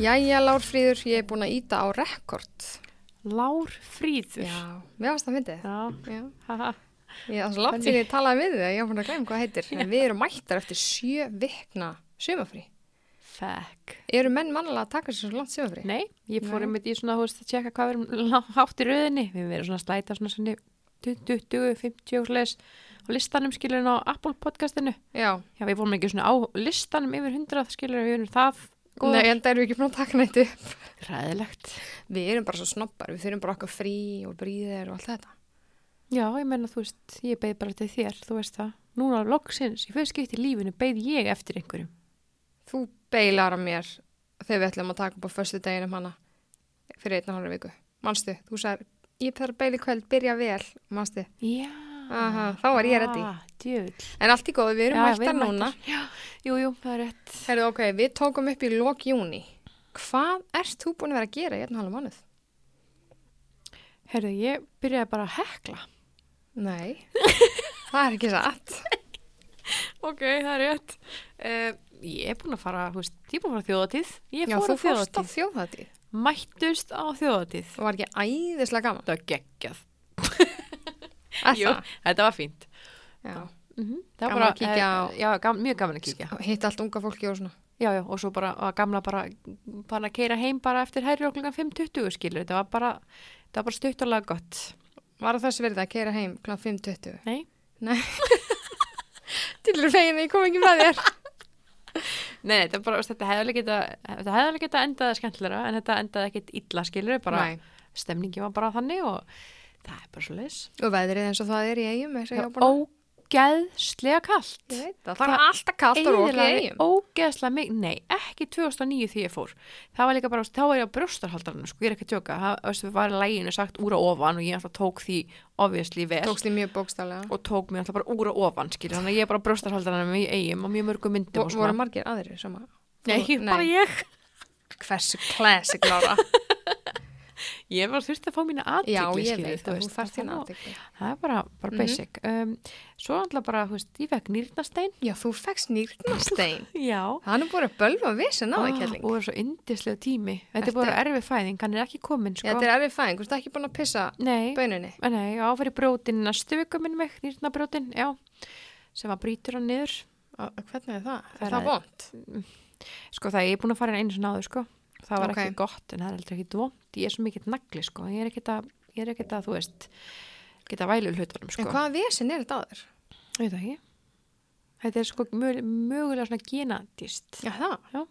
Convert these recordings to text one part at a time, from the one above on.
Jæja, Lárfríður, ég er búin að íta á rekord. Lár fríður. Já, mér varst það myndið. Já. Já. haha. Ég er svo langt síðan ég talaði við þig að ég var búin að glemja hvað heitir. En við erum mættar eftir sjö vikna sumafrí. Fekk. Eru menn mannalega að taka sér svo langt sumafrí? Nei, ég fór einmitt í svona, þú veist, að tjekka hvað við erum hátt í rauðinni. Við erum svona að slæta svona svona 20, 50 og slis á listanum skilurinn á Apple podcastinu. Já. Já, við fórum ekki svona á listanum yfir 100 skilurinn, við erum það góð. Nei, en það erum við ekki búin að taka neitt upp. Ræðilegt. Við erum bara svo snobbar, við þurfum bara okkar frí og bríðir og allt þetta. Já, ég menna, þú veist, ég beið bara til þér, þú veist það. Núna loksins, í fyrst skipt í lífinu, beið ég eftir einhverjum. Þú beilar að mér þegar við ætlum að taka upp á föstu deginum hana fyrir einn og hálfur viku. Manstu, þú sagði, ég þarf að beila í kvöld, byrja vel, manstu. Já. Aha, þá var ég ready. Ah. En allt í góðu, við erum Já, mættar núna. Já, jú, það er rétt. Herðu, ok, við tókum upp í lok júni. Hvað ert þú búin að vera að gera í einn og halva mánuð? Herðu, ég byrjaði bara að hekla. Nei, það er ekki satt. Ok, það er rétt. Uh, ég er búin að fara, veist, ég er búin að fara þjóðatíð. Ég fór á þjóðatíð. þjóðhættíð. Mættust á þjóðatíð. Það var ekki æðislega gaman. Það var geggjað. Jú, þetta var fínt. Já. Mm -hmm. Gaman að kíkja á- Já, gam, mjög gaman að kíkja. Hitt allt unga fólki og svona. Já, já, og svo bara var gamla bara, bara að keira heim bara eftir herri og klukkan 5.20 skilur. Þetta var bara, þetta var bara stutt og laga gott. Var það þessi verið að keira heim kl. 5.20? Nei. Nei. Tilur fegin að ég kom ekki með þér. Nei, þetta, bara, þetta hefði alveg geta endað skemmtilega en þetta endaði ekkit illa skilur, bara Nei. stemningi var bara þannig og það er bara svo leis. Og veðrið eins og það er í eigum. eins og ég var búin að- Ógeðslega kallt. Það. Það er alltaf kallt og rók í eigum. Ógeðslega mikið, nei, ekki 2009 því ég fór. Það var líka bara, þá var ég á brjóstarhaldarinn, sko, ég er ekki að tjóka. Það var læginu sagt úr og ofan og ég alltaf tók því obviously vel og tók mér alltaf bara úr og ofan, skilur. Þannig að ég er bara brjóstarhaldarinn með eigum og mjög mörgum myndum og svona. Nei, bara ég. Hversu classic, Lára. Ég var þurfti að fá mína aðtikli, Já, ég skilur, veit að þú veist, þarft þín það aðtekli. Það er bara, bara Mhm. basic. um, svo alltaf bara, þú veist, ég fekk nýrnastein. Já, þú fegst nýrnastein. Hann er búin að bölva vissin á það, Kjelling. og er svo yndislega tími. Þetta er bara erfið fæðing, hann er ekki komin, sko. Þetta er erfið fæðing, þú ert ekki búin að pissa Nei, bönunni. nei, já, fyrir brótin næstu viku minn mig, nýrnabrótin, sem að brýtur hann niður. Á- Hvernig er það? Það Er er- það vond? Sko það, ég er búin að fara inn einu sem náður, sko. Það var Ok. ekki gott, en það er heldur ekki vond. Ég er svo mikill nagli, sko. Ég er ekkert að, er að, þú veist, geta vælu hlutunum, sko. En hvaða vissin er þetta aður? Ég veit ekki. Þetta er sko mög, mögulega svona genatist. Já, það.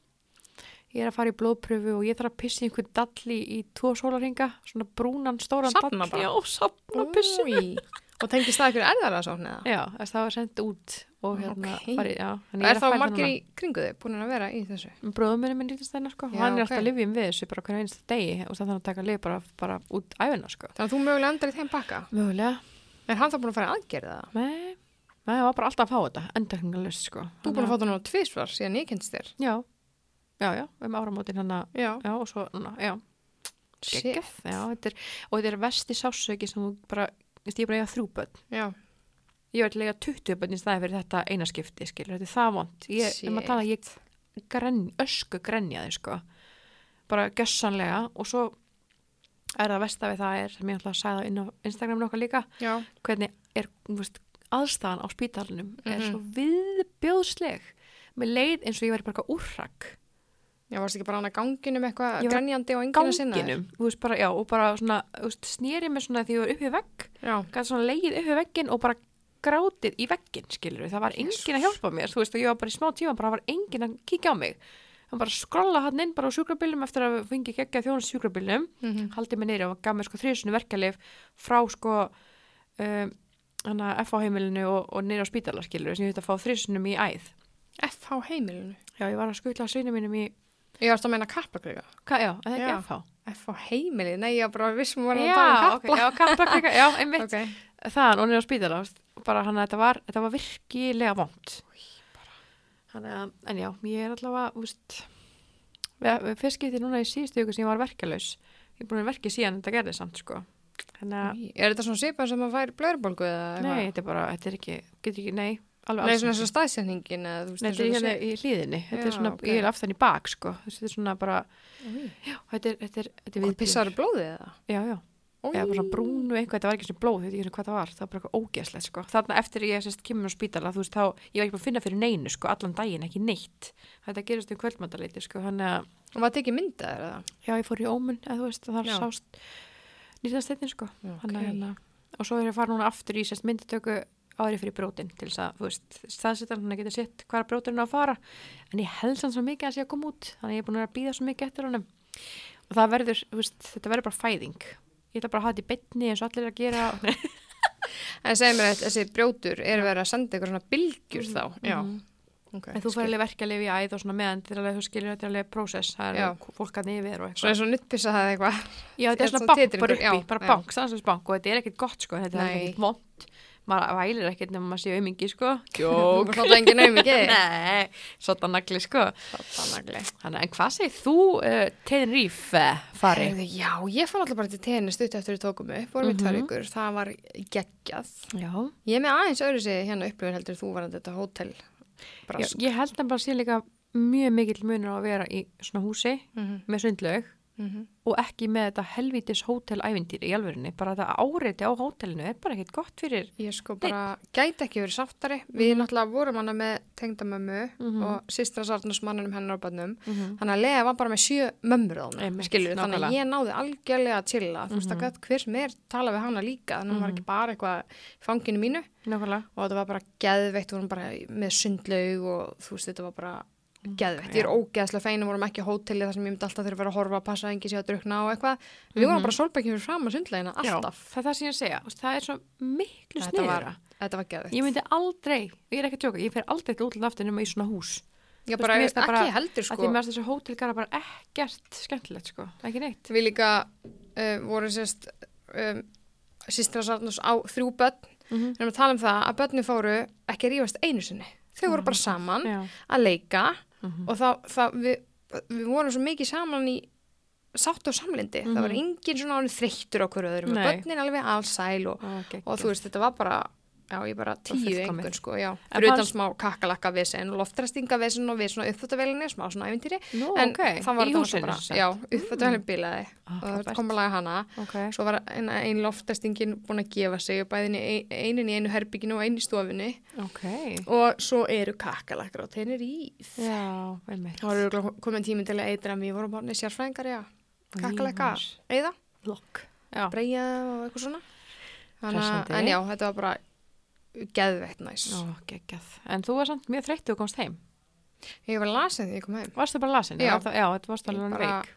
Ég er að fara í blóðpröfu og ég þarf að pissa í einhver dalli í tvo sólarhinga, svona brúnan, stóran Safna dall. bara? Já, safna pissu. Új. Og tengist það ykkur erðarasókn eða? Já, þess það var sendt út og hérna Ókei. farið, já. Er að þá margir í kringu þig búin að vera í þessu? Bróðum minni minn lítast þeirna, sko. Já, hann er ok. alltaf að lifjum við þessu bara hverju einsta degi og þannig að taka lif bara, bara út æfina, sko. Þannig að þú mögulega endar í þeim pakka. Mögulega. Er hann þá búin að fara í aðgerða það? Nei, nei, það var bara alltaf að fá þetta, endakningalust, sko. Þú er búin að fá það núna tvísvar síðan ég kennst þér. Já, já, já, um áramótin hann að, Já. já, og svo, núna, já. Shit. já, þetta er, og þetta er vesti sásöki sem þú bara, ég er bara að eiga þrjú börn Já. Ég var til að eiga 20 börn í staði fyrir þetta eina skipti, skilur, þetta er það vond ég, um tala, ég gren, ösku grenjaði, sko. Bara gössanlega og svo er það vesta við það er, sem ég ætla að sagða inn á Instagram nokkar líka, Já. hvernig er, þú veist, aðstæðan á spítalunum er Mhm. svo viðbjóðsleg. Með leið eins og ég væri bara úrrak. Já, varst ekki bara hann að ganginum eitthvað grenjandi og enginn að sinna ganginum, þú veist, bara, já, og bara svona, þú veist, snýri mig svona því ég var upp í vegg. Gæti svona leið upp í veggin og bara grátið í veggin, skilur það var engin að hjálpa mér, þú veist, og ég var bara í smá tíma bara var engin að kíkja á mig hann bara skrolla hann inn bara á sjúkrabílum eftir að við fengi geggja þjónast sjúkrabílum Mm haldið mig neyri og gaf mér sko þrjusunni verkalif frá sko um, hann að FH heimilinu og, og neyri á spítala skilur sem ég þetta að fá þrjusunum í æð FH heimilinu. já, ég var að skutla svinu mínum í Ég varst að meina kappakrika. Hva, já, eða Já. ekki FH FH heimilinu? Nei, ég var bara vissum að vera að já, tala um kappa. já, einmitt Ok. það og niður á spítala bara hann að þetta var, þetta var virkilega vond. En já, ég er allavega úst, við, við fyrst getið núna í síðustu ykkur sem ég var verkalaus ég er búin að verki síðan þetta gerði samt sko. Þannig Er þetta svona svipan sem að fær blöðurbólgu nei, þetta er bara þetta er ekki, ekki, nei alveg Nei, alls svona eins og staðsendingin Nei, þetta er og hérna í hlýðinni, þetta er svona, ok. ég er aftan í bak, sko, þetta er svona bara, já, þetta er, þetta er, þetta er Hvað pissaður blóðið eða? Já, já, eða bara svona brúnu eitthvað, þetta var ekki svona blóð, þetta er ekki hvað það var, það var bara eitthvað ógeðslegt, sko. Þarna eftir ég sérst kemur á spítala, þú veist, þá, ég var ekki bara að finna fyrir neinu, sko, allan daginn, ekki neitt. Þetta gerist um kvöldmandaleiti, sko, hann að, Og var þetta ekki myndaður eða? já, ég fór í ómun, eða þú veist, það sást nýtasteytin, sko. Já, Hann að, ok. hérna, og svo er ég að fara núna aftur í sérst myndatöku árið fyrir brótin til þess að, þú veist, staðsettan hann að geta sett hvar brótin á að fara en ég held hann svo mikið að sé að koma út þannig að ég er búin að að býða svo mikið eftir honum og það verður, þú veist, þetta verður bara fæðing ég ætla bara að hafa þetta í betni eins og allir eru að gera En segir mér að þessi brjótur er verið að senda ykkur svona bylgjur þá. Já. Mhm. Okay, en þú fær alveg verkeflið í æð og svona meðan þú skilur þetta er alveg prósess það er fólk að yfir og eitthvað eins og nuttpissa það eitthvað. já, þetta er svona er bank bara uppi, bara bank, sannsins bank og þetta er ekkert gott sko, þetta er ekkert vond maður vælir ekkert nema maður sé aumingi sko Þú fótt enginn um ekki. Nei, svona nagli sko Þannig. Þannig, en hvað segir þú uh, Tenerife fari? Heyrðu, Já, ég fór alltaf bara til tennis stutt eftir við tókum upp, vorum við Mhm. tvær ykkur, það var geggjað. Já, Ég er með aðeins öðru sig hérna upplifin heldur þú var þetta hótel. Ég held að bara sé líka mjög mikill munur á að vera í svona húsi Mhm, með sundlaug mhm. og ekki með þetta helvítis hótelævindýri í alvörinni, bara þetta áreiti á hótelinu er bara ekkert gott fyrir Ég sko bara gæti ekki verið sáttari. Við náttúrulega vorum hana með tengdamömmu Mhm. og sýstra sarnus mannunum hennar á bannum. mm Þannig að Lea var bara með sjö mömmur á Einmitt, skilur Þannig nákvæmlega. að ég náði algjörlega að chilla. Þú veist Mhm. að gætt hver er tala við hana líka. Þannig að hún var Mhm. ekki bara eitthvað fanginu mínu. Nákvæmlega Og þetta var bara geðveitt, vorum með bara geðveitt. Ég er ógeðslega fein og vorum ekki á hóteli þar sem ég myndi alltaf þurfa að vera að horfa að passa að engi sé að drukna og eitthvað. Við vorum Mhm. bara sólbækjum fyrir fram að sundlaugina, alltaf. Já, það er það sem ég að segja, það er svo miklu Þetta sniðra var, þetta var geðveitt. Ég myndi aldrei, ég er ekki að tjóka, ég fer aldrei til útlanda aftur nema í svona hús Já, bara, veist, ekki bara- heldur Sko. sko. Því finnst þessu hótelgara bara ekkert skemmtilegt sko, ekki neitt Við líka uh, voru sérst um, sýstra mm -hmm. Það mm og þá, þá við, við vorum svo mikið saman í sátt og samlindi. Það var Mhm. engin svona ánum þreyttur hverju öðrum. Og Börnin alveg allsæl og, okay, og þú veist, þetta var bara Já, ég bara tíu einhvern sko, já. Fyrir utan smá kakalakka vesen, loftræstinga vesen og við svona uppþáttavelinni, smá svona ævintýri. Nú, en ok, það í húsinu sem sagt. já, uppþáttavelin bilaði. Ah, og það kom að laga hana. Ok, Svo var ein, ein loftræstingin búin að gefa sig og bæðin í einin í einu herbygginu og einu í stofunni. Ok. Og svo eru kakalakkar á Tenerife. Já, einmitt. Það var örugglega komin tíminn til að eitra mig, voru bara neð sérfræðingar, já. Kakalakka, eða, Lokk. Já, breyja og eitthvað svona. Þannig að, en já, þetta var bara geðveitt næs. Ó, geggjað En þú var samt mjög þreytt og komst heim Ég var lasin því ég kom heim. Varstu bara lasin? Já. Það- Já, þetta varst alveg bara- veik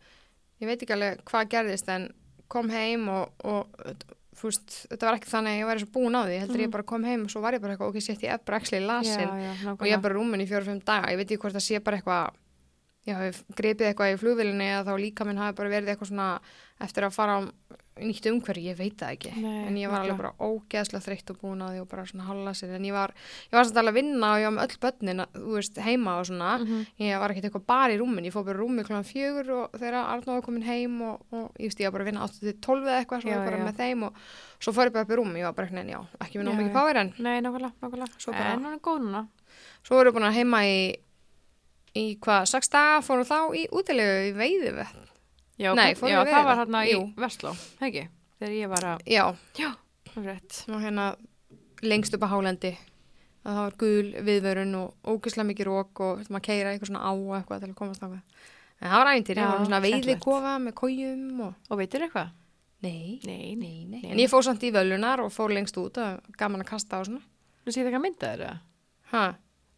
Ég veit ekki alveg hvað gerðist en kom heim og, og veist, þetta var ekki þannig að ég væri svo búin á því. Heldur Mhm. ég bara kom heim og svo var ég bara eitthvað, ok, sett ég bara ekki lasin. Já, já, og ég er bara rúmin í fjóru-fimm daga ég veit ekki hvort það sé bara eitthvað ég hafi gripið eitthvað í flugvilinni eða þá líka minn hafi bara verið eitthvað svona eftir að fara á nýtt umhverfi, ég veit það ekki. Nei, en ég var alveg bara ógeðslega þreytt og búin að því og bara svona hálflasið. En ég var, ég var alveg að vinna og ég var með öll börnin veist, heima og svona. Mhm. ég var ekkert eitthvað bara í rúmin, ég fór bara rúmi klokkan fjögur og þegar Arnóð var komin heim og, og ég veist, ég var bara að vinna 8-12 eða eitthvað, Já, bara já. með þeim og svo fór ég bara upp í rúmi, ég var bara eitthvað, já, ekki já. ekki power en Nei, nákvæmlega, nákvæmlega. Svo bara- En hún er góð núna. Svo vorum við búin að heima í, í hvað, Já, Nei, já það var hérna í. Vestló, ekki? Þegar ég var að, Já, já, það er rétt og hérna lengst upp á hálendi að það var gul viðvörun og ógislega mikið rók og að keira eitthvað svona á eitthvað til að komast þangað. En það var æfintýri, Já, það var svona veiði skemmtilegt. kofa með kójum og... Og veitir eitthvað? Nei, Nei, nei, nei. En ég fór samt í völunar og fór lengst út og gaman að kasta og svona. Þú séð ekki að mynda þér, eða? Hæ,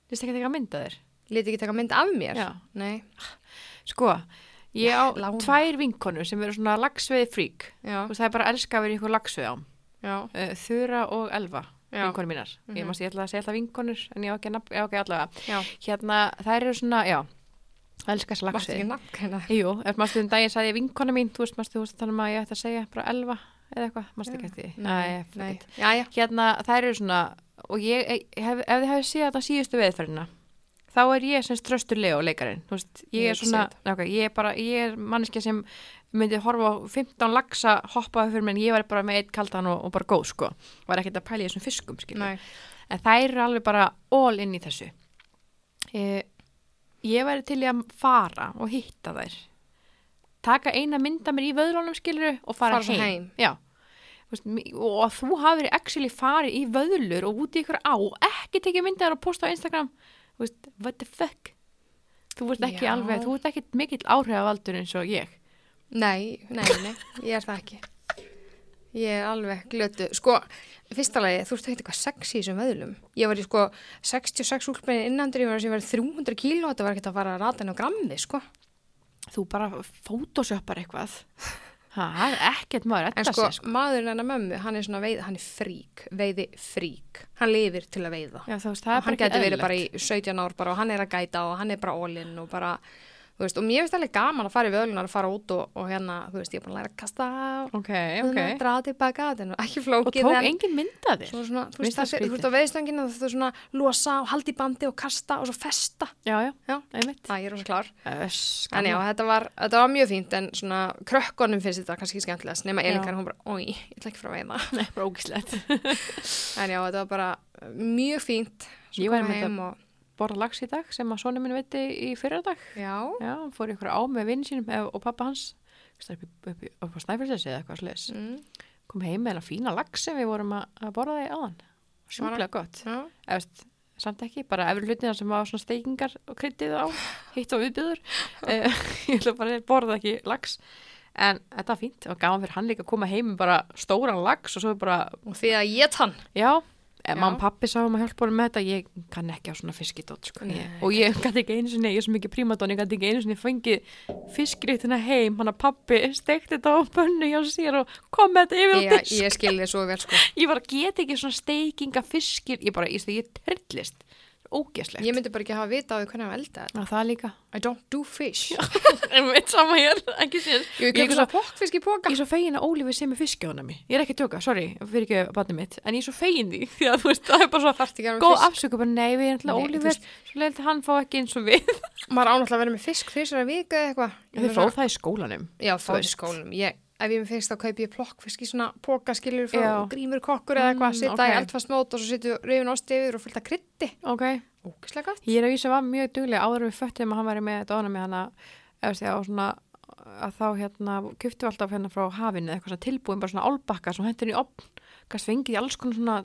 Þú séð ekki að mynda þér? lítið ekki taka mynd af mér? Já. Nei, Sko, ég á Lána. tvær vinkonur sem eru svona lagsveiði frík og það er bara að elska að vera ykkur lagsveið á. Uh, Þura og Elva, vinkonur mínar. Ég Mhm. ég ætla að segja alltaf vinkonur, en ég á ekki, ekki allavega. Hérna, þær eru svona, já, elska þess Varst ekki lagsveið. Jú, ef maður stuðum daginn sagði ég vinkona mín, þú veist, maður stuðum þannig að ég ætti að segja bara Elva eða eitthvað, maður stuðum ekki eftir því. Hérna, þær eru svona, og ég, hef, ef þið hefði séð þetta síðustu veðferðina, þá er ég sem ströstur Leo leikarinn, veist, ég Ég er svona, okay, ég er bara, ég er manneskja sem myndi horfa á 15 lagsa hoppaði fyrir mér en ég var bara með eitt kaldan og, og bara góð sko, var ekkert að pæla í þessum fiskum en þær eru alveg bara all inn í þessu. Eh, ég væri til að fara og hitta þær. Taka eina mynda mér í vöðlunum skilur og fara, Fara heim, heim. Veist, og þú hafið actually farið í vöðlur og út í ykkur á og ekki tekið myndar og posta á Instagram. Þú veist, what the fuck þú veist ekki Já. alveg, þú veist ekki mikill áhrifavaldur eins og ég Nei, nei, nei, ég er það ekki. Ég er alveg glötu. Sko, fyrsta lagi, þú ert ekki eitthvað sexy í þessum vöðlum. Ég var í sko 66 úlpenni innandur, ég var sem var 300 kíló, þetta var ekkert að fara að rata henni á grammi, sko. þú bara photoshoppar eitthvað það er ekkert maður En sko, sko. maðurinn hennar mömmu, hann er svona veið, hann er frík, veiði frík. Hann lifir til að veiða. Já, veist, og hann getur verið bara í 17 ár bara og hann er að gæta og hann er bara all-in og bara, veist, og mér finnst alveg gaman að fara í völunar að fara út og, og hérna, þú veist, ég er búin að læra að kasta ok, og ok. draða tilbaka, þetta og tók en engin mynda þér? Svo svona, þú veist, þú veist á veiðstönginu þú svona losa og haldi bandi og kasta og svo festa, já, já, já, það er rosa klár. Öss, en já, þetta var, þetta var mjög fínt en svona krökkunum finnst þetta kannski skemmtilegast nema. Elinkar, hún bara, oi, ég ætla ekki að að veiða. Nei, bara ógislegt en já, þetta var bara mjög fínt Ég koma með og, borða lags í dag sem að sonu minn veitti í fyrradag. Já, já, fór í ykkur á með vinn sínum og pappa hans upp, á snæfellsessi eða eitthvað slis mm, kom heim með hana fína lags sem við vorum að, borða því áðan. Sjúklega gott. Veist, samt ekki, bara efri hlutina sem var svona steikingar og kryddið á hitt og viðbyður ég ætla bara að borða ekki lags en þetta var fínt og gaman fyrir hann líka að koma heim bara stóran lags og svo bara, og því að ég tann já, Já. og pappi sáum að hjálpa honum með þetta, ég kann ekki á svona fiskidótt sko. Og ég gæti ekki einu sinni, ég er svo mikið prímadón ég gæti ekki einu sinni fengið fiskréttina heim. Hann að pappi stekti þetta á bönnu hjá sér og kom með þetta yfir á ég, disk. ég skil þið svo vel sko. Ég bara get ekki svona steikinga fiskir. Ég bara, ég, ég trillist ógeslegt ég myndi bara ekki hafa vita á því hvernig að elda þetta það líka. I don't do fish En veit sama hér, ekki sér. Jú, ég kemur svo- pokkfisk í póka Ég er svo fegin að Ólífi sem er fiskjóna mig. Ég er ekki að tjóka, sorry, fyrir ekki barnið mitt. En ég er svo fegin því, því að þú veist, það er bara svo að góð afsöku, bara nei, við erum alltaf veist- svo leiðilegt að hann fá ekki eins og við. Maður að vera með fisk þrísar að vika eitthvað Þið fóð það í skólanum. Já, í Ef ég með fisk þá kaupi ég plokkfisk í svona póka skilur frá Já. grímur kokkur eða eitthvað Mm, Sitta í ok. eldfast mót og svo sittu reyfin ásti yfir og fullt að krytti Ok. Ógislega gott Ég er að vísa var mjög duglega áður við föttum að hann væri með ána með hana, eða að svona, að þá hérna, kjöftu alltaf hérna frá hafinu, eitthvað svona tilbúin, bara svona álbakka sem hendur í opn, kannski fengið í alls konar svona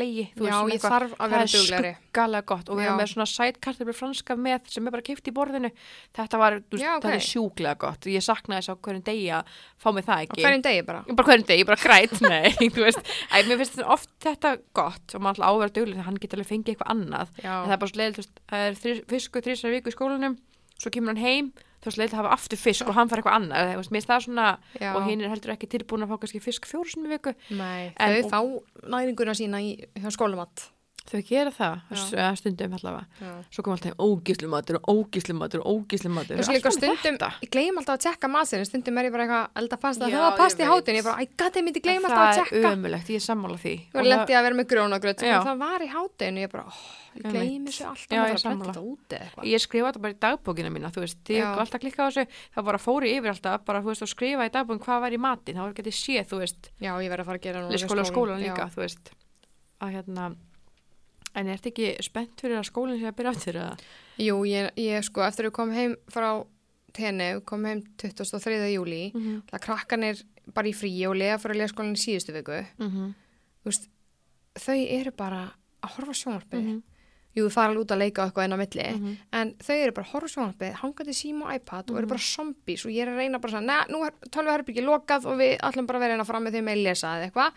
leigi, þú Já, veist, ég eitthvað- þarf að vera það er duglegri. skuggalega gott. Og við erum með svona sætkartabli franska með sem er bara keift í borðinu. Þetta var, þú veist, Já, ok. það er sjúklega gott. Ég saknaði þess á hverjum degi að fá mig það ekki. Hverjum degi bara? Bara hverjum degi, bara græt, nei þú veist, Æ, mér finnst oft þetta gott og maður alltaf áverða duglega þegar hann getur alveg fengið eitthvað annað. Já, en það er bara svo leiðilegt, þú veist, það er fisku þrísar viku í skólanum, svo kemur hann heim þú veist, að hafa aftur fisk og hann fara eitthvað annað. Þú veist, mér finnst það svona, já. og hinn er heldur ekki tilbúin að fá kannski fisk fjóru sinni viku. Nei, En- þau fá næringuna sína í skólumatt þau gera það, eða stundum allavega. Já. Svo kom alltaf ógíslumatur og ógíslumatur og ógíslumatur Ég, ég gleym alltaf að tjekka matsinu, stundum er ég bara eitthvað elda pasta, Já, það var pasta ég ég bara, gæti, ég myndi gleyma alltaf að það er tjekka. ömulegt, ég er sammála því. Og var lendið að vera með grónagröð, það var í hátinu, ég bara, ó, ég Einmitt. gleymi þessu alltaf, Já, maður ég að eitthvað. ég skrifa þetta bara í dagbókina mína þú veist, ég hef alltaf klikkað á þessu það bara fóru yfir alltaf, bara veist, og skrifa í dagbókin hvað var í en er þetta ekki spennt fyrir að skólinn sé að byrja aftur eða? Jú, ég, ég sko, eftir að við komum heim frá tenni, við komum heim 23. júli, Mm -hmm. það krakkanir bara í fríi og lega fyrir að lega skólan í síðustu viku, þú veist, þau eru bara að horfa á sjónvarpið. Mhm. Jú, það er alveg út að leika eitthvað inn á milli, Mhm. en þau eru bara að sjónvarpið, hangandi síma og iPad og eru Mhm. bara zombies og ég er að reyna bara að segja, nú er tölvuherbyggi lokað og við ætlum bara að vera hérna fram með því með að lesa eða eitthvað,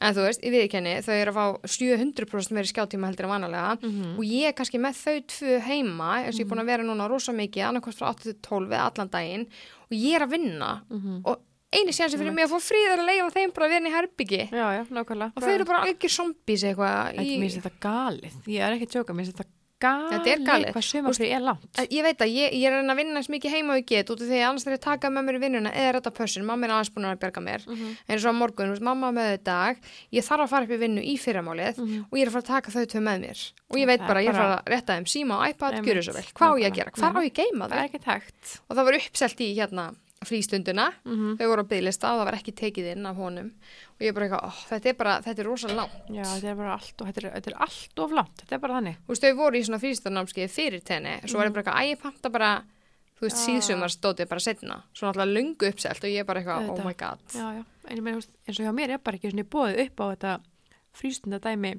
en þú veist, í viðkenni, þau eru að fá 700% meiri skjátíma heldur en vanalega Mhm. og ég er kannski með þau tvö heima eins og ég er búin að vera núna rosa mikið annarkost frá 8-12 eða allan daginn og ég er að vinna Mhm. og eini séðan sem fyrir mig að fá fríð er að leiða þeim bara að vera inn í herbyggi já, já, nákvæmlega. Og þau eru bara algjör zombies eitthvað í- mér finnst þetta galið, ég er ekki að tjóka, mér finnst þetta galið, Þetta er galið. hvað sumafrið er langt. Að Ég veit að ég, ég er að að vinna eins mikið heima og ég get út af því að annars þegar ég taka með mér í vinnuna eða þetta pössun, mamma er aðeins búin að bjarga mér. Mhm. eins og á morgun, mamma með dag ég þarf að fara upp í vinnu í fyrramálið Mhm. og ég er að fara að taka þau tvö með mér. Og ég veit bara, ég er að fara að rétta þeim síma og iPad, gjöru svo vel, hvað á ég að gera, hvað á ég að geima þau? og það var uppselt í hérna frístunduna mm þau voru á bygglista og það var ekki tekið inn af honum. Og ég er bara eitthvað, oh, þetta er bara, þetta er rosalega langt. Já, þetta er bara allt og þetta er, þetta er allt of langt, þetta er bara þannig. þú veist, þau voru í svona frístundanámskeið fyrir tenni. Svo var ég bara eitthvað, æ, ég panta bara þú veist, Já. síðsumar stótið bara setna svo náttúrulega lungu uppselt og ég er bara eitthvað, oh my god. Já, já, en ég meina, eins og hjá mér er bara ekki svona bóðið upp á þetta frístundadæmi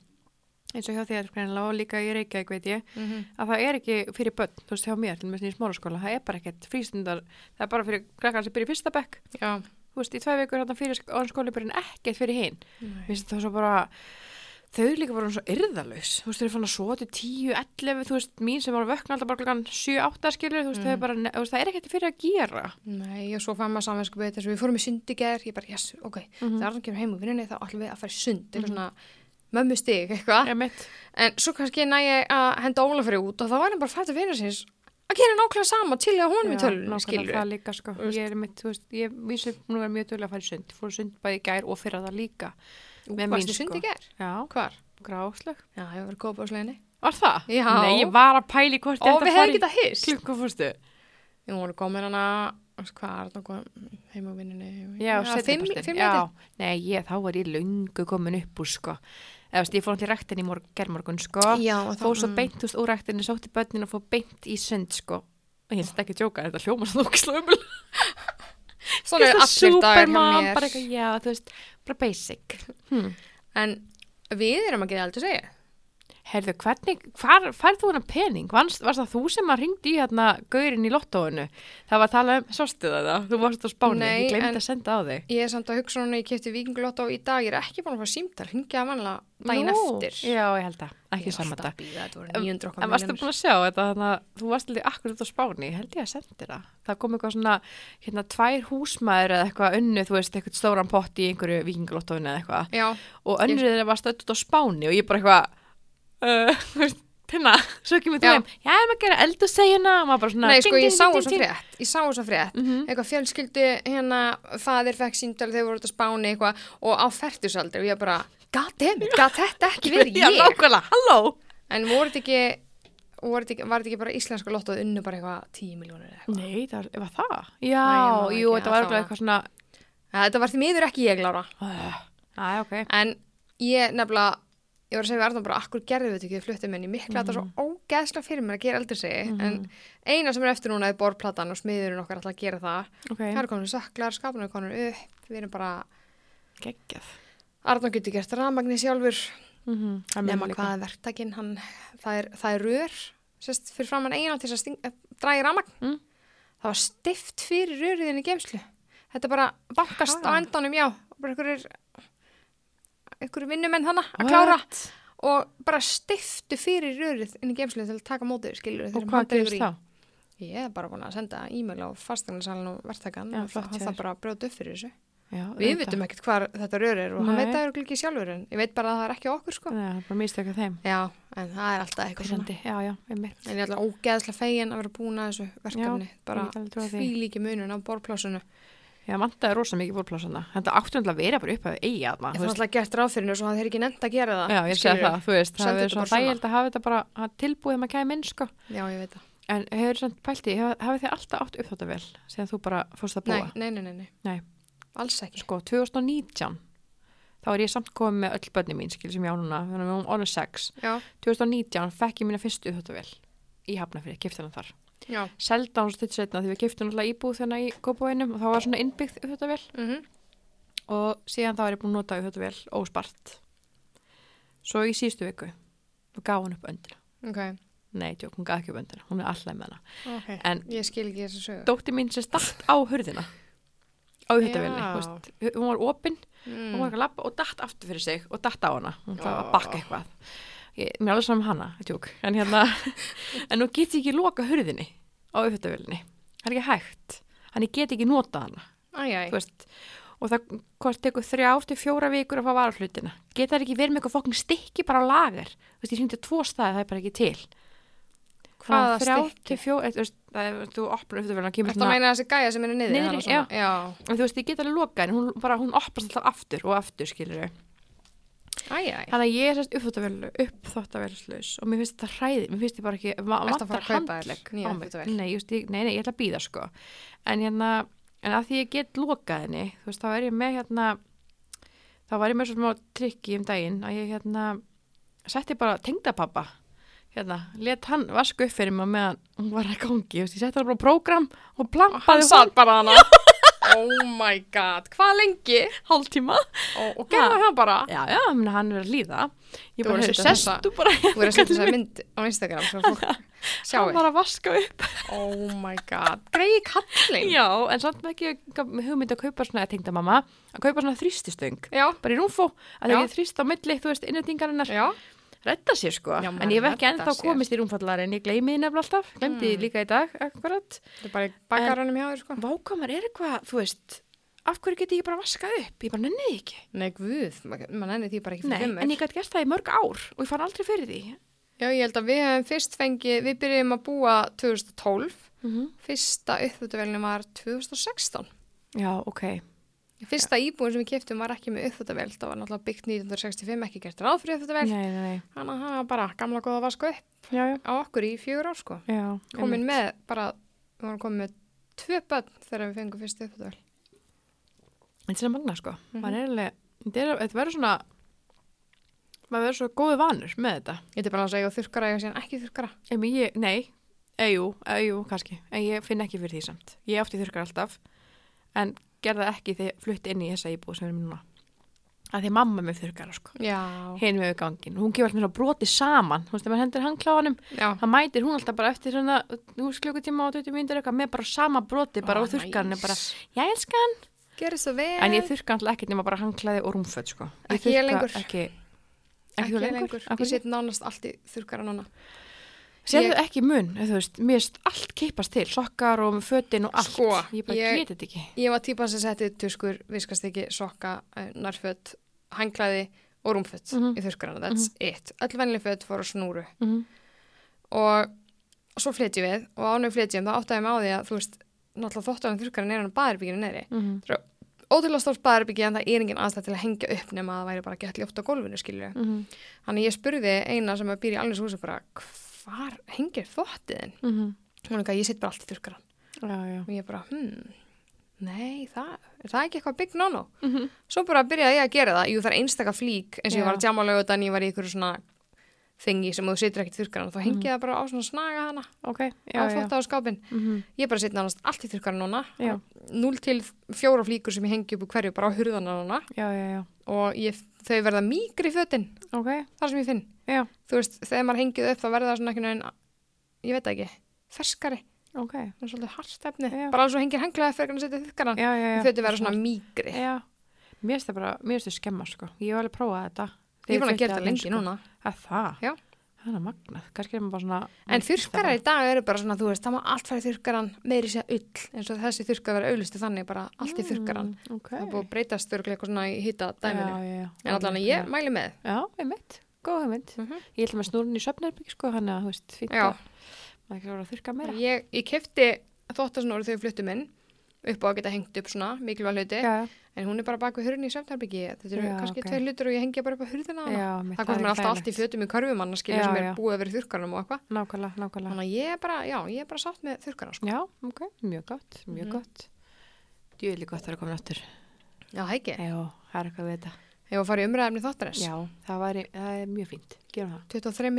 eins og hjá þér og líka í Reykjavík veit ég mm að það er ekki fyrir börn, þú veist, hjá mér til með í smáraskóla, það er bara ekkert frístundar það er bara fyrir krakkar sem byrja í fyrsta bekk. Já, þú veist, í tvei vikur hérna fyrir orðinskóli byrja ekkert fyrir hinn það þau líka bara svo yrðalaus þú veist, þau eru fann að svo til 10, 11 þú veist, mín sem var að vökna alltaf bara klokkan 7, 8 skilur, þú veist, eru bara það er ekkert fyrir að gera. Nei, og svo fann maður að við fórum í sund í ger, ég bara, yes, ok. Mhm. þegar hann kemur heim úr vinnunni þá ætlum við að fara í sund svona mömmu stig, eitthvað Ég en svo kannski næ ég að henda Ólafri út og þá var hann bara fætt að vinna síns að gera nákvæmlega sama til að honum í nákvæmlega skilur það líka sko, veist. ég er mitt, þú veist ég vísi nú er mjög duglega að fara í sund, Ég fór sund bæði gær og fyrir það líka með mín, í sund sko. í ger? já, Hvar? gráslög Já, ég var góð bóðsleginni var það? Já. Nei, ég var að pæli hvort ég við hefði getað hist klukka fórstu Við vorum komin hana, hvað er það kom heim á vinnunni Já, fimm, fimm Já, nei, ég, þá var ég löngu komin upp úr, sko. Eða, veist, ég fór til rektin í mor gerðmorgun, sko. Og Fór svo mm. beint, þú veist, úr rektinni, sótti börnin og fór beint í sund, sko. Og ég ætla ekki að djóka, þetta hljóma svo umul. Svona allir dagar bara já, veist, bara basic. Hm. En við erum að gera aldrei segja Herðu, hvernig, hvar færð þú hana pening? Varst, varst það þú sem að ringdi í hérna gaurinn í lottóinu? Það var að tala um, sástu það það? Þú varst á spáni, Nei, ég glemdi að senda á þig. Ég er samt að hugsa núna, ég kefti vikingulotto í dag, ég er ekki búin að fara símtal, hringja að vanlega daginn Nú, eftir. Já, ég held að, ekki Ég er saman alltaf þetta. að býða, þetta voru En- 900 okkar En varstu búin að sjá þetta, þannig að þú varst alveg akkur út á spáni, ég held ég að sendi það. Það kom eitthvað svona, hérna, tvær húsmaður eða eitthvað unnu, þú veist, eitthvað stóran pott í einhverju vikingulottóinu eða eitthvað. Já, Og þeirra var stödd út á spáni og ég bara eitthvað, uh, veist, pinna, svo kemur þú Já. heim, já, erum að gera eldusegjuna og maður bara svona, nei sko, ding, ég sá þess að frétt, ég sá þess að frétt, Mhm. eitthvað fjölskyldu, hérna, fadir fekk símtal þegar voru út að spáni eitthvað og á færtusaldri og ég bara, god damn it, gat þetta ekki verið Já, ég? nákvæmlega, halló. En voru þetta ekki, ekki, var þetta ekki bara íslenska lottoð unnu bara eitthvað 10 miljónir eitthvað? Nei, það var, það? Já, Nei, ég jú, þetta var eitthvað svona, Ja, þetta var því miður ekki ég, Lára. uh, að, ok. En ég nefnilega, ég var að segja við Arnum bara, akkur gerðu við þetta ekki, þið fluttum inn, ég mikla þetta svo ógeðslega fyrir mér að gera eldur segi, en eina sem er eftir núna er borplatan og smiðurinn okkar alltaf að gera það. Ok, Það eru konur söklar, skapnum eru konur upp, við erum bara, geggjað. Arnum getur gert rafmagni sjálfur, Mm -hmm. nema hvað er verktakinn, það er, er rör, sérst, fyrir framann eina til þess að draga í rafmagn. Mm. Það var stift fyrir röriðinni geimslu. Þetta bara bankast Ha? á endanum, já, bara einhverjir, einhverjir vinnumenn hana að klára. og bara stiftu fyrir rörið inn í geimslu til að taka mótið, skilur Og hvað gerist þá? Ég er bara búin að senda e-mail á fastegnasalinn og verktakan Já, og það, bara að brjóta upp fyrir þessu. Já, Við vitum ekkert hvað þetta rör er og hann Nei. veit það eru ekki sjálfur en ég veit bara að það er ekki okkur sko. Er bara mistökja þeim. Já, en það er alltaf eitthvað svona. Já, já. En ég er alltaf ógeðslega fegin að vera búin að þessu verkefni. bara því líki munun á borplásunu. Já, mandaði rosa mikið bórplásana. Þetta áttunlega að vera bara upp að eiga fann veist. alltaf gert ráð fyrir þessu og það er ekki nefnt að gera það. Já, ég skilurðu. það, þú veist. Það er þetta svona þægild að hafa þetta bara tilbúið maður kæmi inn, sko. Já, ég veit það. En hefur samt pælti, hafið þið alltaf átt uppþóttavel síðan þú bara fórst að búa? nei, nei, nei, nei. Nei. Alls ekki. Sko, 2019, þá er ég samt komið með öll börni mín, skil, sem ég á núna, þannig að við erum orðið sex. Já, 2019 fekk ég mína fyrstu uppþóttavel í Hafnafrið, kipti hann þar. Selda hann stutt setna því við kiptum alltaf íbúð þarna í Kópavænum og þá var svona innbyggð uppþóttavel Mm og síðan þá er ég búin að nota uppþóttavel óspart. Svo í síðustu viku, þá gaf hann upp öndina. Ok, Nei, tjók, hún gaf ekki upp öndina, hún er alltaf með hana. ok. En dótti mín sem statt á hurðina á þú veist, hún var opinn Mm. hún var ekki að lappa og datt aftur fyrir sig og datt á hana, hún þarf að bakka eitthvað ég, mér er alveg saman um hana tjók. en hérna, en nú get ég ekki loka hurðinni á uppfjöldavölinni það er ekki hægt, hann get ekki nota veist og það hvort tekur þrjá til fjóra vikur að fá varaflutina geta það ekki verið með eitthvað fokkin stykki bara á lager? Þú veist, ég hringdi tvo staði, það er bara ekki til. Hvaða til fjóra, þú veist, það er, þú opnar uppfjöldavölina kemur Þetta meina þessi gæja sem er niður? Þú veist, ég get alveg loka en hún, bara, hún opnast alltaf aftur og aftur, skilur æj. Þannig að ég er sérst uppþóttavéluslaus og mér finnst þetta hræði, mér finnst ég bara ekki, vantar nýja á mig. Nei, just, ég, nei, nei, ég ætla að býða sko. En hérna, en að því ég get lokað henni þú veist, þá er ég með hérna þá var ég með svona trikki um daginn að ég hérna setti bara tengdapappa hérna, let hann vaska upp fyrir mig meðan hún var að gangi, ég setti hann bara prógram og Hann plampaði satt bara hana. oh my god, hvað lengi? hálftíma Og, og gerði það bara. já, já, menn hann er að líða ég Þú bara, voru að setja þessa- þú bara Þú er að setja þessa mynd á Instagram svo fólk hann sjáu. var að vaska upp Oh my god, greiði kallin. já, en samt með ekki hugmynd að kaupa svona, tengda mamma að kaupa svona þrýstistöng Já, bara í rúmfó, að Já. það er þrýst á milli þú veist, innendingarinnar, já. Redda sér sko Já, en maður ég hef ekki ennþá sér. komist í rúmfallar en ég gleymi því nefnilega alltaf, glemdi mm. líka í dag akkurat, Þetta er bara í bakarunum hjá þér, sko. vákamar er eitthvað þú veist, af hverju get ég bara vaskað upp ég bara nenni því ekki Nei, guð, mann enni því bara ekki Nei, fyrir fimmur. en ég gæti gert það í mörg ár og ég fann aldrei fyrir því Já, ég held að við hefum fyrst fengið, við byrjum að búa 2012, mm -hmm. fyrsta uppvötuvelin var 2016. já, ok Fyrsta íbúin sem við keftum var ekki með uppvötuvel, það var náttúrulega byggt 1965, ekki gert ráð fyrir nei. Þannig að það var bara gamla góða vasku upp Já, já, á okkur í fjögur ár, sko. já Komin með bara, við varum komin með tvö börn þegar við fengum fyrst uppvötuvel. þetta er magna sko. Er alveg, þetta er- þetta verður svona maður verður svo góði vanur með þetta. Ég er bara að segja þurrkara, ég síðan ekki þurrkara. Ég, nei, ejú, ejú, kannski. En ég finn ekki fyrir því samt. Ég átti þurrkar alltaf. En gerða ekki þegar ég flutti inn í þessa íbúð sem í núna að því mamma með þurrkara sko hinn með gangin, hún gefur alltaf broti saman þú veist, þegar maður hendur handkláðanum Já. það mætir hún alltaf bara eftir svona klukkutíma og 20 mínútur eitthvað með bara sama broti bara á þurrkarinu næs. bara, ég elska hann Gerið svo vel. en ég þurrka alltaf ekkert nema bara handklæði og rúmföt sko Ekki ég lengur. ekki, Ekki ekki, lengur. lengur, Ég set nánast allt í þurrkara núna. Sérðu Ég- ekki mun, þú veist, mér erst allt kippast til, sokkar og fötin og allt. Sko, ég bara ég- get þetta ekki. Ég var típan sem setti tuskur, viskast ekki, sokka, eh, nærföt, hangklæði og rúmföt Mhm. í þurrkarana. That's it. Öll vennileg föt fór á snúru. Mm -hmm. Og svo flytjum við og ánum flytjum, þá áttaði mig á því að þú veist, náttúrulega þóttuðan þurrkarana er hann baðherbygginu neyri. Mm -hmm. Ótrúlega stórt baðherbyggi en það er engin aðstæð til að hengja upp nema að það væri bara gett ljótt á gólfinu, skilju. Mm Þannig ég spurði eina sem að býr í alveg húsi bara, hvar hengir þvottiðin? -hmm. Hún er ekki að ég sitt bara allt í já. Og ég bara, hmm, nei, það, er það ekki eitthvað big no-no? Mm -hmm. Svo bara byrjaði ég að gera það. Jú, það er einstaka flík eins og Já. ég var að djama á lögutan, ég var í ykkur svona þingi sem þú situr ekkert í þurrkaran. Þá hengi Mhm. ég það bara á svona snaga hana Ok, á já, já. þvótt á skápin. Mm -hmm. Ég bara sitt nánast allt í þurrkaran núna. Já. 0 til fjóra flíkur sem ég hengi upp hverju bara á hurðana núna. Já. Og ég, þau verða mýgri fötin, Ok, þar sem ég finn. já, Þú veist, þegar maður hengið upp þá verða það svona einhvern veginn, ég veit ekki, ferskari. ok. Það er svolítið harstefni. Já. Bara alveg svo hengir henglaði fyrir að setja já. Fötin verða svona mýgri. Já, mér finnst það bara, mér finnst það skemma, sko. Ég hef alveg prófað þetta. Ég er búin að gera þetta lengi sko. núna. Að það? Já. Það er magnað. Kannski er maður bara svona... En þurrkarar í dag eru bara svona, þú veist, það má allt fara í þurrkaran meiri sér ull, eins og þessi þurrkar vera auðlistu þannig bara allt í þurrkaran. Mm, ok. Það búið að breytast þurrklega eitthvað svona í hýta dæminu. Já, já, já. En allan að ég mæli með. Já, einmitt. Góð hugmynd. Mm Ég ætla með snúrun í söfnarbygg, sko, hann að, þú veist, fínt Já, að maður ekki voru að þurrka meira. ég, ég kefti þóttasnóru þegar við fluttum inn upp á að geta hengt upp svona mikilvæg hluti, Já, en hún er bara bak við hurðin í söfnarbyggi. Þetta eru Já, kannski ok. tveir hlutur og ég hengi bara upp á hurðina já, Það kom er mér alltaf allt í fötum í körfumann að skilja Já, sem er búið í þurrkaranum og eitthvað. Nákvæmlega, nákvæmlega. Þannig að ég er bara, já, ég er bara sátt með þurrkaran, sko. Já, ok, mjög gott, mjög Mhm. gott. Djúðli gott að það er komin aftur. Já, ekki. Já, það er eitthvað við þetta. Ég var að fara í umræðefni þáttarins. Já, það, væri, það er mjög fínt. Gerum það. 23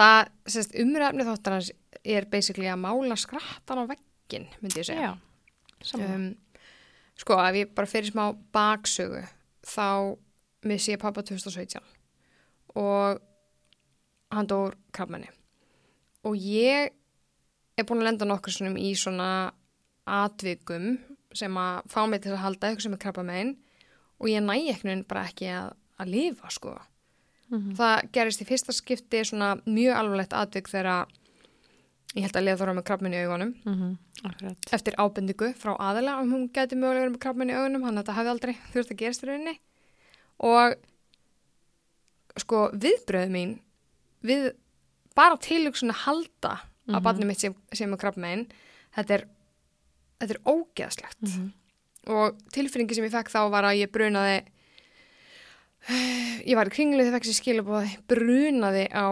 Það, sérst, umræfni þáttarans er basically að mála skrattan á veggin, myndi ég segja. Um, sko, ef ég bara fyrir smá baksögu, þá missi ég pappa 2017 og hann dór krabmenni. Og ég er búin að lenda nokkur svonum í svona atvikum sem að fá mig til að halda eitthvað sem er krabba megin og ég næ ekkert bara ekki að, að lifa sko. Mhm. Það gerist í fyrsta skipti svona mjög alvarlegt atvik þegar ég held að liða þóra með krabbminni í augunum Mhm, Akkurat. eftir ábendingu frá aðila um hún geti mögulega verið með krabbminni í augunum hann að þetta hefði aldrei þurft að gerast í rauninni og sko viðbröðu mín við bara tilugsun að halda að Mhm. barnið mitt sem er krabbmein þetta er, þetta er ógeðslegt Mhm. og tilfinningi sem ég fekk þá var að ég brunaði ég var í kringlu þegar fekk sér skilabóð brunaði á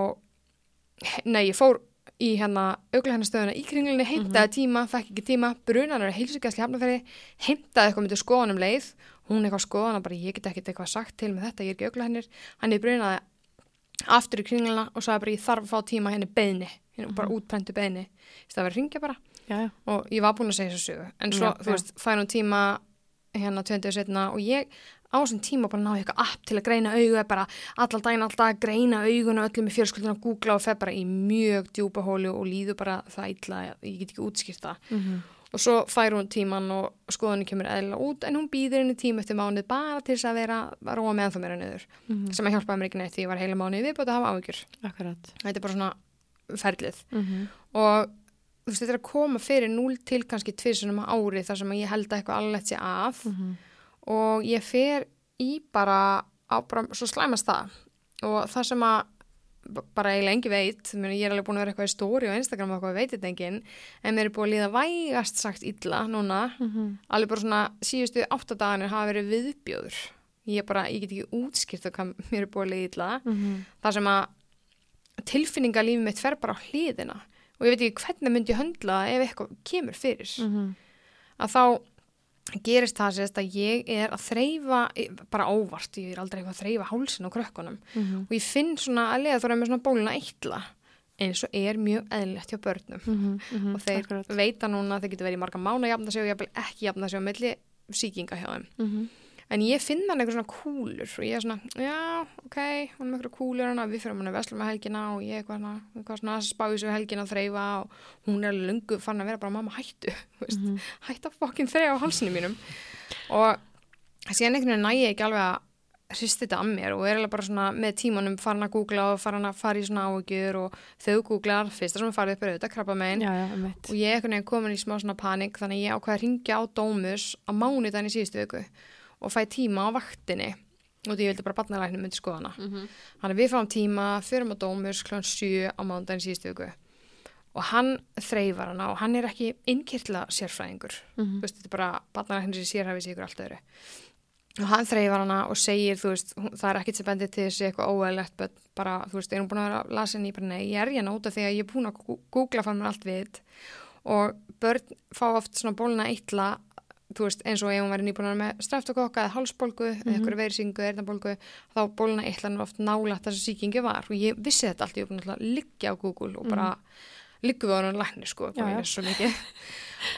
nei, ég fór í hérna auglahennastöðuna í kringlinni, heimtaði tíma, fekk ekki tíma, brunan er heilsugjastli hafnaferði, heimtaði eitthvað myndi skoðan um leið, hún eitthvað skoðan og bara ég get ekkert eitthvað sagt til með þetta, ég er ekki auglahennir, hann er brunaði aftur í kringlina og sagði bara ég þarf að fá tíma henni beðni, henni bara útprentu beðni, að það verið ringja bara. Já, já. og ég var búin að segja þessu en svo, Já, þú veist, fær hún tíma hérna 20 setna og ég á þessum tíma bara náði eitthvað app til að greina augu bara allan daginn alltaf að greina augun og öllum í fjölskyldun að googla og feð bara í mjög djúpa hólu og líður bara það illa ég get ekki útskýrta Mhm. og svo fær hún tíman og skoðunni kemur eðla út en hún býður henni tíma eftir mánuð bara til þess að vera að róa með það meira niður Mhm. sem að hjálpaði mér ekki neitt því ég var heila mánuð viðbúið að hafa Akkurat. þetta er bara svona ferlið Mhm. og þú veist þetta er að koma fyrir 0 til kannski tvisunum á ári þar sem ég held að eitthvað alveg sé af Mhm. Og ég fer í bara á bara svo slæmast það og það sem að bara eiginlega engi veit, ég er alveg búin að vera eitthvað í stóri og Instagram og eitthvað veit þetta engin en mér er búin að líða vægast sagt illa núna, Mhm. alveg bara svona síðustu áttadaganir hafa verið viðbjóður ég bara, ég get ekki útskýrt hvað mér er búin að líða illa Mhm. þar sem að tilfinningalífið mitt fer bara á hliðina og ég veit ekki hvernig myndi ég höndla það ef eitthvað kemur fyrir Mhm. að þá gerist það sérst að ég er að þreyfa bara óvart, ég er aldrei eitthvað að þreyfa hálsin á krökkunum Mhm. og ég finn svona að leiða þóra með svona bóluna eitla eins og er mjög eðlilegt hjá börnum Mhm. Mhm. og þeir Akkurat. veita núna að þeir getur verið í marga mánu að jafna sig og ég vil ekki jafna sig á milli síkinga hjá þeim Mhm. En ég finn hann eitthvað svona kúlur og ég er svona, já, ok hún er með eitthvað kúlur hana, við fyrir hann að vesla með helgina og ég eitthvað, svona- eitthvað svona að spá í svo helgina að þreyfa og hún er lungu fann að vera bara mamma hættu, veist, Mhm. hættu að fokkin þreyfa á halsinu mínum. Og síðan einhvern veginn næ ég ekki alveg að hristi þetta að mér og er alveg bara svona með tímanum farin að googla og farin að fara í svona áhugjur og þau googlar, fyrsta sem farið upp er auðvitað krabba megin Já, já, og ég er komin í smá svona panik þannig að ég ákvaði að ringja á Dómus á mánudaginn í síðustu viku og fæ tíma á vaktinni og því ég vildi bara barnalæknum myndi skoða hana Mhm. þannig að við fáum tíma, förum á Dómus kl. 7 á mánudaginn í síðustu viku og hann þreifar hana og hann er ekki innkirtla sérfræðingur Mhm. þú veist, þetta er bara barnalæknir sem sérhæfi sig ykkur allt öðru og hann þreifar hana og segir, þú veist, það er ekkit sem bendir til þessi eitthvað óæðlegt, but bara, þú veist, er hún búin að vera lasin í bara nei, ég er af því að ég er búin að googla fann mér allt við og börn fá oft svona bóluna eitla, þú veist, eins og ef hún væri nýbúin að með streftakokka eða hálsbólgu eða eitthvað veirsingu, eirnabólgu, þá bóluna er oft nálægt þess að sýkingi var. Og ég vissi þetta allt, ég er búin að liggja á Google og bara liggum við á hann lækni, sko, bara ég er svo mikið.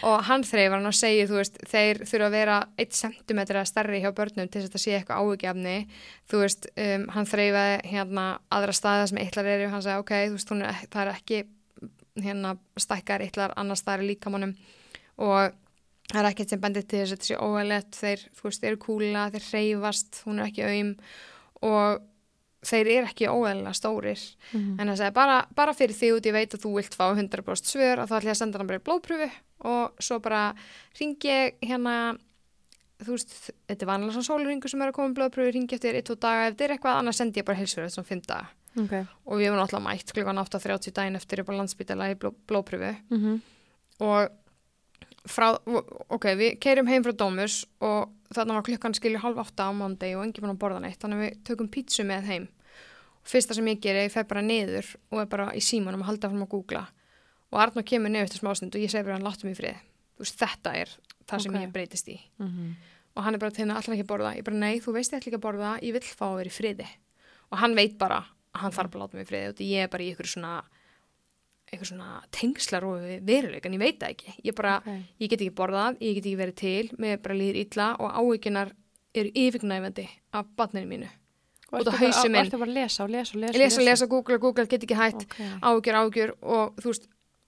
Og hann þreifar hann og segir þú veist, þeir þurfa að vera 1 cm stærri hjá börnum til þess að sé eitthvað áhugjafni þú veist, um, hann þreifaði hérna aðra staða sem eitlar eru hann sagði ok, þú veist, hún er, það er ekkert sem bendir til þess að þetta sé óæðlegt þeir, þú veist, eru kúla, þeir hreyfast hún er ekki aum og þeir eru ekki óæðlega stórir Mhm. en það segi bara, bara fyrir því út ég veit að þú vilt fá 100% svör og þá ætlum ég að senda hann bara í blóðpröfu og svo bara ringi hérna þú veist, þetta er vanlega svona sólurringu sem er að koma í blóðpröfu, ringi eftir 1-2 daga ef þetta er eitthvað, annars sendi ég bara heilsverð svona 5 daga Ok. og við erum alltaf mætt klukkan 8.30 daginn eftir upp á landsbytala í bló, blóðpröfu Mhm. og frá, ok, við keirum heim frá Dómus og þarna var klukkan skilju halv átta á mándegi og enginn búin að borða neitt þannig að við tökum pítsu með heim. Og fyrsta sem ég geri, ég fer bara niður og er bara í símanum að halda fram að googla. Og Arnó kemur niður eftir smásnind og ég segi bara hann láttu mig frið þú veist, þetta er það sem Ok. ég breytist í. Mhm. og hann er bara til henni allar ekki að borða. Ég bara nei, þú veist ég ætla ekki að borða, ég vill fá að vera í friði. Og hann veit bara að hann þarf bara að láta mig í friði. Og ég er bara í ykkur svona eitthvað svona tengslar og veruleik en ég veit það ekki, ég bara Ok. ég get ekki borðað, ég get ekki verið til mér bara líður illa og áhygjunar eru yfirgnæfandi af barninu mínu Og bara- hausinn minn. Að lesa og lesa og lesa lesa, lesa, google, google, get ekki hætt Ok. áhyggjur, áhyggjur og þú veist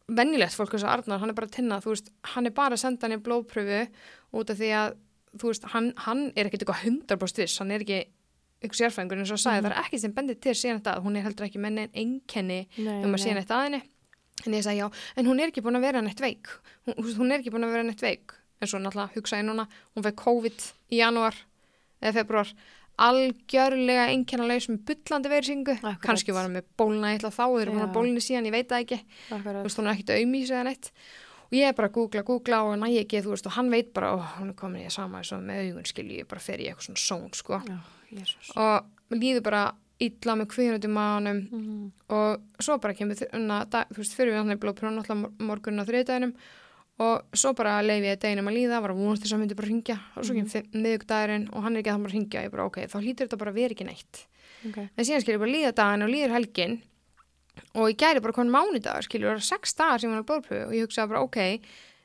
venjulegt fólk eins og Arnar, hann er bara að tinna þú veist, hann er bara að senda hann í blóðpröfu út af því að, þú veist, hann, hann er ekkit eitthvað 100% viss, hann er ekki ykkur sérfræðingur eins og sagði, Mhm. það er ekki sem bendir til síðan þetta að hún er heldur ekki með neinn einkenni Nei, um að síðan eitt að henni en ég sagði já, en hún er ekki búin að vera neitt veik. Hún, hún er ekki búin að vera neitt veik. En svo náttúrulega hugsa ég núna hún fekk COVID í janúar eða februar algjörlega einkennalaus með bullandi veiringu Akkurat. kannski var hann með bólna eitthvað þá þeir eru búin að bólni síðan, ég veit það ekki. Þú veist, hún er ekkit auðmís eða neitt. Og ég er bara að googla, googla og næ ekki, þú veist, og hann veit bara, ó, hún er komin í sama með augun skilju, ég bara fer í eitthvað svona són, sko. Já, og líður bara illa með kvíðnötu maðanum Mhm. og svo bara kemur þurna, þú veist, fyrir við hann er blóðprjónu alltaf morgunin á þriðdaginum og svo bara leiði ég deginum að líða, var að vonast þess að hann myndi bara ringja og svo kemur miðugdagurinn og hann er ekki að það bara ringja, ég bara ok, þá hlýtur þetta bara vera ekki neitt. Ok. en síðan skilur bara líða daginn og líður helgin. Og ég gæri bara konum mánudagur skilur, það var sex dagar sem hann var blóðpröfu og ég hugsaði bara ok,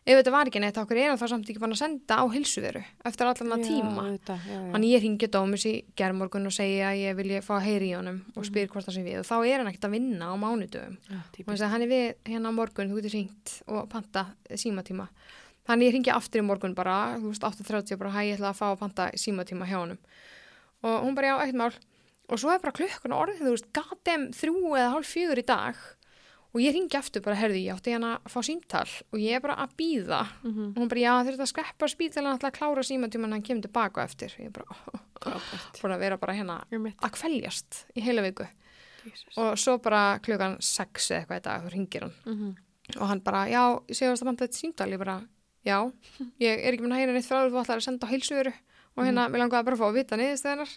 ef þetta var ekki neitt okkur er hann þá samt ekki bara að senda á hilsuveru eftir allan að tíma Já, já, já. Þannig ég ringi Dómus í gerðmorgun og segja að ég vilja fá að heyri í honum og spyr hvort það sé við og þá er hann ekkert að vinna á mánudöfum. Og að hann er við hérna á morgun, þú getur ringt og panta símatíma. Þannig ég ringi aftur í morgun bara, þú veist, 8.30 og bara hæ, ég ætla að fá að panta símatíma hjá honum. Og hún bara, já, ekkert mál. Og svo er bara klukkun orðið, þú veist, gatem þrjú eða hálf fjögur í dag og ég ringi aftur bara, herðu, ég átti hérna að fá símtal og ég er bara að býða Mhm. og hún bara, já, þurfti að skeppa spítalan alltaf að klára símatíman hann kemur tilbaka eftir. Ég bara, Frábært. búin að vera bara hérna að kvæljast í heila viku Jesus. og svo bara klukkan 6 eða eitthvað dag, þú ringir hann Mhm. og hann bara, já, segast að banda þetta símdal ég bara, já, ég er ekki mun að heyra neitt frá þú ætlar að senda á heilsuveru og hérna, mér langaði bara að fá að vita niðurstöðunar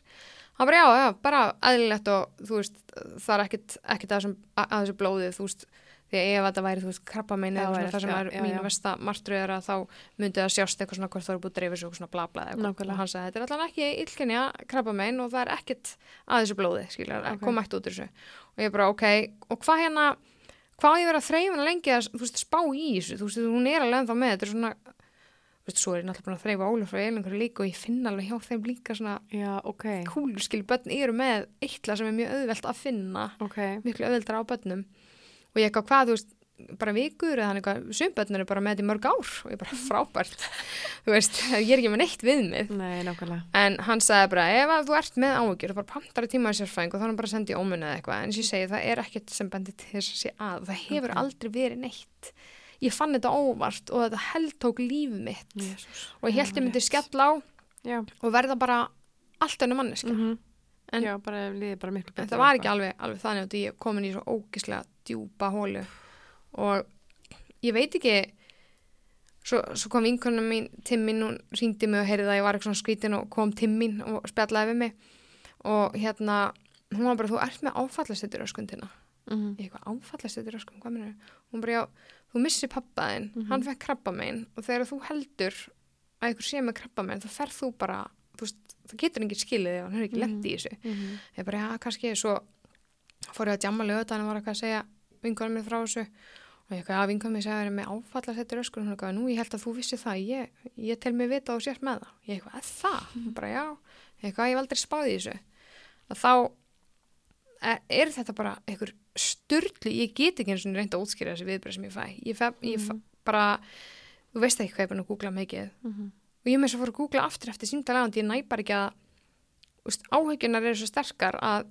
hann bara, já, já, bara eðlilegt og þú veist, það er ekkit, ekkit að, þessum, að, þessu blóðið, þú veist því ef þetta væri, þú veist, krabba meina það sem er já, mín já. versta martröð er að þá myndi það sjást eitthvað svona hvort það eru búið dreifis og svona bla bla eitthvað. Og hann sagði, þetta er allan ekki illkynja krabba mein og það er ekkit að þessu blóði skiljar, Ok. okay. kom ekkert út úr þessu og ég bara, ok, og hvað hérna hvað ég verið að þreifina lengi að þú veist, spá í þessu, þú veist, hún er alveg ennþá með þetta er svona, veist, svo er ég náttúrulega búin að þreifa Ólaf frá eilingur líka og ég finn alveg hjá þeim líka svona Já, ok. kúlur skil, börn eru með eitla sem er mjög auðvelt að finna Ok. miklu auðveldra á börnum. Og ég eitthvað hvað, þú veist, bara vikur eða hann eitthvað, sumbörn eru bara með þetta í mörg ár og ég bara frábært. Þú veist, ég er ekki með neitt við mig. Nei, en hann sagði bara, ef þú ert með áhugjur þú bara pantar í tíma í sérfæðing og þá er hann bara í ómunni eða eitthvað, en sem ég segi, það er ég fann þetta óvart og þetta heldtók líf mitt. Jesus. og ég held ég myndi skella á Já. og verða bara allt önnu manneska Mm En- Já, bara bara en það var ekki alveg, alveg þannig að ég komin í svo ógislega djúpa hólu. Og ég veit ekki svo, svo kom vinkonum mín til mín og ringdi mig og heyrði að ég var eitthvað skrítin og kom til mín og spjallaði við mig. Og hérna hún var bara, þú ert með áfallastættur öskundina Mm ég eitthvað áfallastættur öskund, hvað minnur hún bara, já, þú missir pappaðinn Mhm. hann fekk krabba megin og þegar þú heldur að ykkur sé með krabba megin þá ferð þú bara, þú veist, það getur ekki skilið ef hann hefur ekki Mhm. lent í þessu. -hmm. ég bara, já, kannski, svo fór ég að djamma lögðan og var eitthvað að segja vinkonum mér frá þessu og ég eitthvað, já, vinkonum mér segja að vera með áfalla þetta öskur og hún eitthvað, nú, ég held að þú vissi það ég, ég tel mig vita og sért með það. Ég eitthvað, að það? Bara, já. Eitthvað, að er, er styrlu ég get ekki eins og reynda að útskýra þessi viðbröð sem ég fæ. Ég, fæ, ég fæ, bara þú veist ekki hvað ég er búin að googla mikið. Mhm. og ég með svo fór að googla aftur eftir símdalegandi ég næ bara ekki að úst, áhugjunar eru svo sterkar að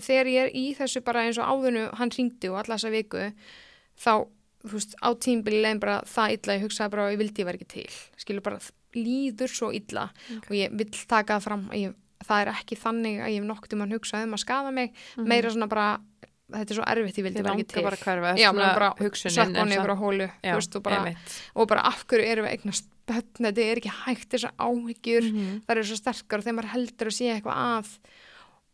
þegar ég er í þessu bara eins og áðunu hann ringdi og alla þessa viku þá, þú veist, á tímbili legin bara það illa, ég hugsaði bara að ég vildi ég vera ekki til. Skilur bara, líður svo illa og ég vill taka það fram að ég, það er ekki þannig að ég hef nokkuð um að hugsa um að skada mig, meira svona bara þetta er svo erfitt, ég vildi vera ekki til bara að hverfa. Já, bara hann samt- yfir á hólu Já, veist, og, bara, og bara af hverju erum við eignast börn, þetta er ekki hægt þessar áhyggjur Mhm. það eru svo sterkar og þegar maður heldur að sé eitthvað að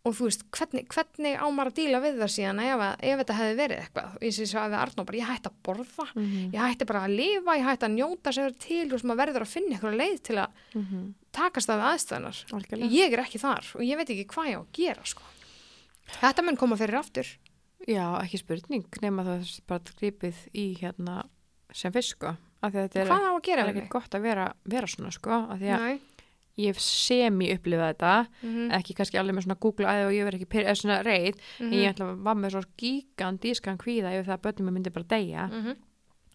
og þú veist, hvernig, hvernig á maður að díla við það síðan ef, að- ef þetta hefði verið eitthvað og ég sé svo að við Arnó bara, ég hætti að borða Mhm. ég hætti bara að lifa, ég hætti að njóta sér til, þú veist, maður verður að finna eitthvað leið til að Mhm. takast það við aðstæðanar ég er ekki þar og ég veit ekki hvað ég á að gera sko. þetta mun koma fyrir aftur Já, ekki spurning, nema það er bara gripið í hérna sem fyrst sko, að þetta er, hvað á að er gera við ekki mig? gott að vera, vera svona sko, að Nei. ég hef semi upplifað þetta, Mhm, ekki kannski alveg með svona Google aðeins og ég verð ekki eða svona reið, en mhm, ég ætla að var með svo gigandískan kvíða yfir það að börnum mér myndi bara deyja. mhm,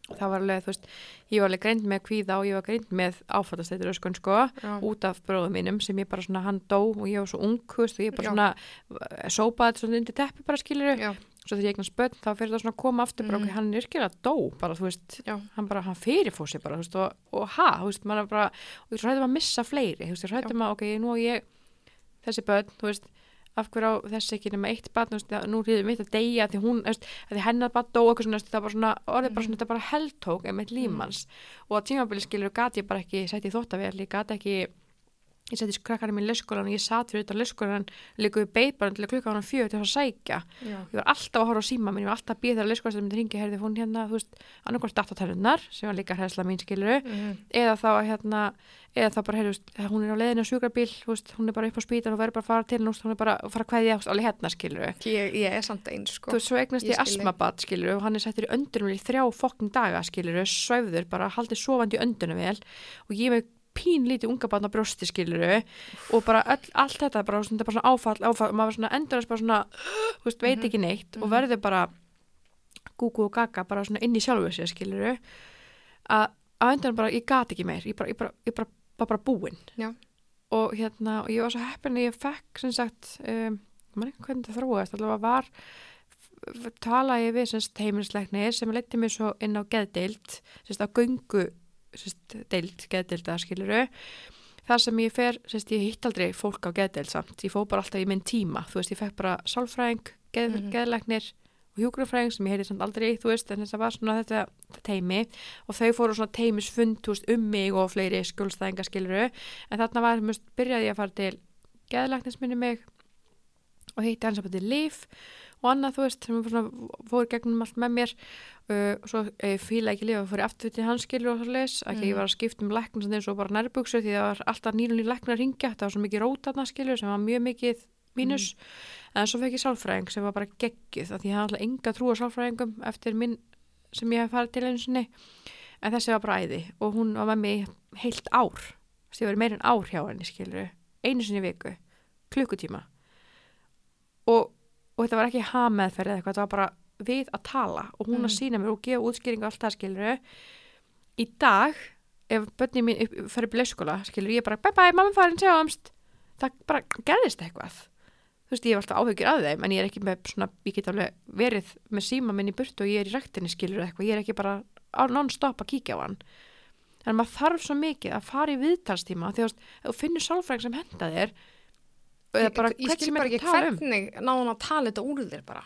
Það var alveg, þú veist, ég var alveg greind með kvíða og ég var greind með áfattastættur öskun sko, já. út af bróðum mínum sem ég bara svona, hann dó og ég var svo ung, og ég bara Já. svona sópaði svona undir teppi bara skilur Já. Svo þegar ég eignast börn þá fyrir það svona að koma aftur bara Mhm. ok, hann er yrkilega dó bara, þú veist, Já. hann bara, hann fyrirfór sig bara, þú veist, og, og ha, þú veist, maður bara og ég rættum að missa fleiri, þú veist, ég rættum að ok, nú á ég þessi börn, þú veist af hverju á þessi ekki nema eitt barn, þú veist, að nú ríðum mitt að deyja því hún, þú veist, að því hennar bara dó eitthvað svona, þú það var bara svona, orðið bara svona, þetta bara heldtók einmitt lífmanns og á tímabili skilur gati ég bara ekki sett í þóttavél, ég gati ekki ég setti krakkarinn minn í leskólan og ég satt fyrir þetta leskólan líka við beibarinn til klukka hann fjögur til að sækja Já. ég var alltaf að horfa á síma minn, ég var alltaf að býða þegar leskólan sem myndi ringi, heyrði hún hérna, þú veist annarkvært datatennunar, sem var líka hræðsla mín skiluru, Mhm. eða þá hérna eða þá bara, veist, hún er á leiðinu á sjúkrabíl, veist, hún er bara upp á spítan og verður bara að fara til veist, hún er bara að fara að veist, alveg hérna skiluru Ég, ég er samt eins sko. Þú eignast Ég asmabat, skilur, og hann er settur í öndunum í þrjá fokking daga, skilur, svæfður, bara haldið sofandi í öndunum vel og ég með pínlítið unga barn á brjósti, skilur, og bara öll, allt þetta, bara, svona, bara svona áfall, áfall, maður svona endurist bara svona, veist, veit Mhm. ekki neitt og verður bara gúgu og gaga bara svona inn í sjálfu sér, skilur, að öndunum bara, ég gat ekki meir, ég bara, ég bara, ég bara, bara, bara búin. Já. Og hérna, og ég var svo heppin að ég fekk, sem sagt, um, maður ekki hvernig þetta þróast, allavega var talaði ég við semst heimilisleikni sem leytti mig svo inn á geðdeild á göngu deild, geðdeilda skiluru þar sem ég fer, semst ég hitt aldrei fólk á geðdeild samt, ég fó bara alltaf í minn tíma. Þú veist, ég fekk bara sálfræðing geð, Mhm. geðleiknir og hjúgrunfræðing sem ég heiti samt aldrei, þú veist, en þetta var svona þetta, þetta teimi og þau fóru svona teimisfund, þú veist, um mig og fleiri skjólstæðinga skiluru, en þarna var, mjög, byrjaði ég að fara til geðleiknis minni mig og hitti hans að bæti líf og annað þú veist sem fór gegnum allt með mér uh, og svo uh, fíla ekki lífa fór ég aftur til hans skilur og svo leis að Mhm. ég var að skipta um læknum sem þeim svo bara nærbuksu því það var alltaf nýlun í læknar að ringja það var svo mikið rótatna skilur sem var mjög mikið mínus. En svo fekk ég sálfræðing sem var bara geggið því ég hafði alltaf enga trú á sálfræðingum eftir minn sem ég hef farið til einu sinni. En þessi var bara æði og hún var með mig heilt ár þess að ég var meir en ár hjá henni skilur einu sinni viku, klukkutíma. Og, og þetta var ekki hameðferð eða eitthvað, þetta var bara við að tala og hún að Mm. sína mér og gefa útskýringu allt það skilur í dag ef börnin mín upp, fer upp í leikskóla skilur ég bara bye bye, mamma farin, sjáumst. Það bara gerðist eitthvað. Þú veist, ég hef alltaf áhugir að þeim en ég er ekki með svona, ég get alveg verið með síma minn í burtu og ég er í rektinni skilur eitthvað, ég er ekki bara non-stop að kíkja á hann. En maður þarf svo mikið að fara í viðtalstíma því að þú finnur sálfræðing sem henda þér bara ég hvern skil bara er ekki um. hvernig náðan að tala þetta úr þér bara.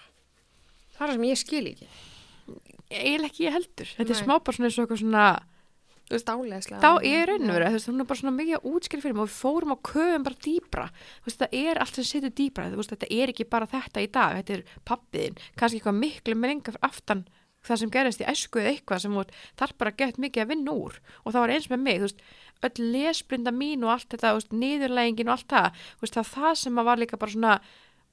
Það er það sem ég skil ekki. Eiginlega ekki ég heldur, þetta er Nei. smá bara svona eins og eitthvað svona stálegslega þá er raunveru, þú veist, hún er bara svona mikið útskýra fyrir mig og við fórum á köfum bara dýbra þú veist, það er allt sem situr dýbra þú veist, þetta er ekki bara þetta í dag, þetta er pappiðin, kannski eitthvað miklu með lenga aftan það sem gerist í æsku eða eitthvað sem þarf bara gett mikið að vinna úr. Og það var eins með mig, þú veist, öll lesblinda mín og allt þetta, þú veist, niðurlægingin og allt það, þú veist, það það sem var líka bara svona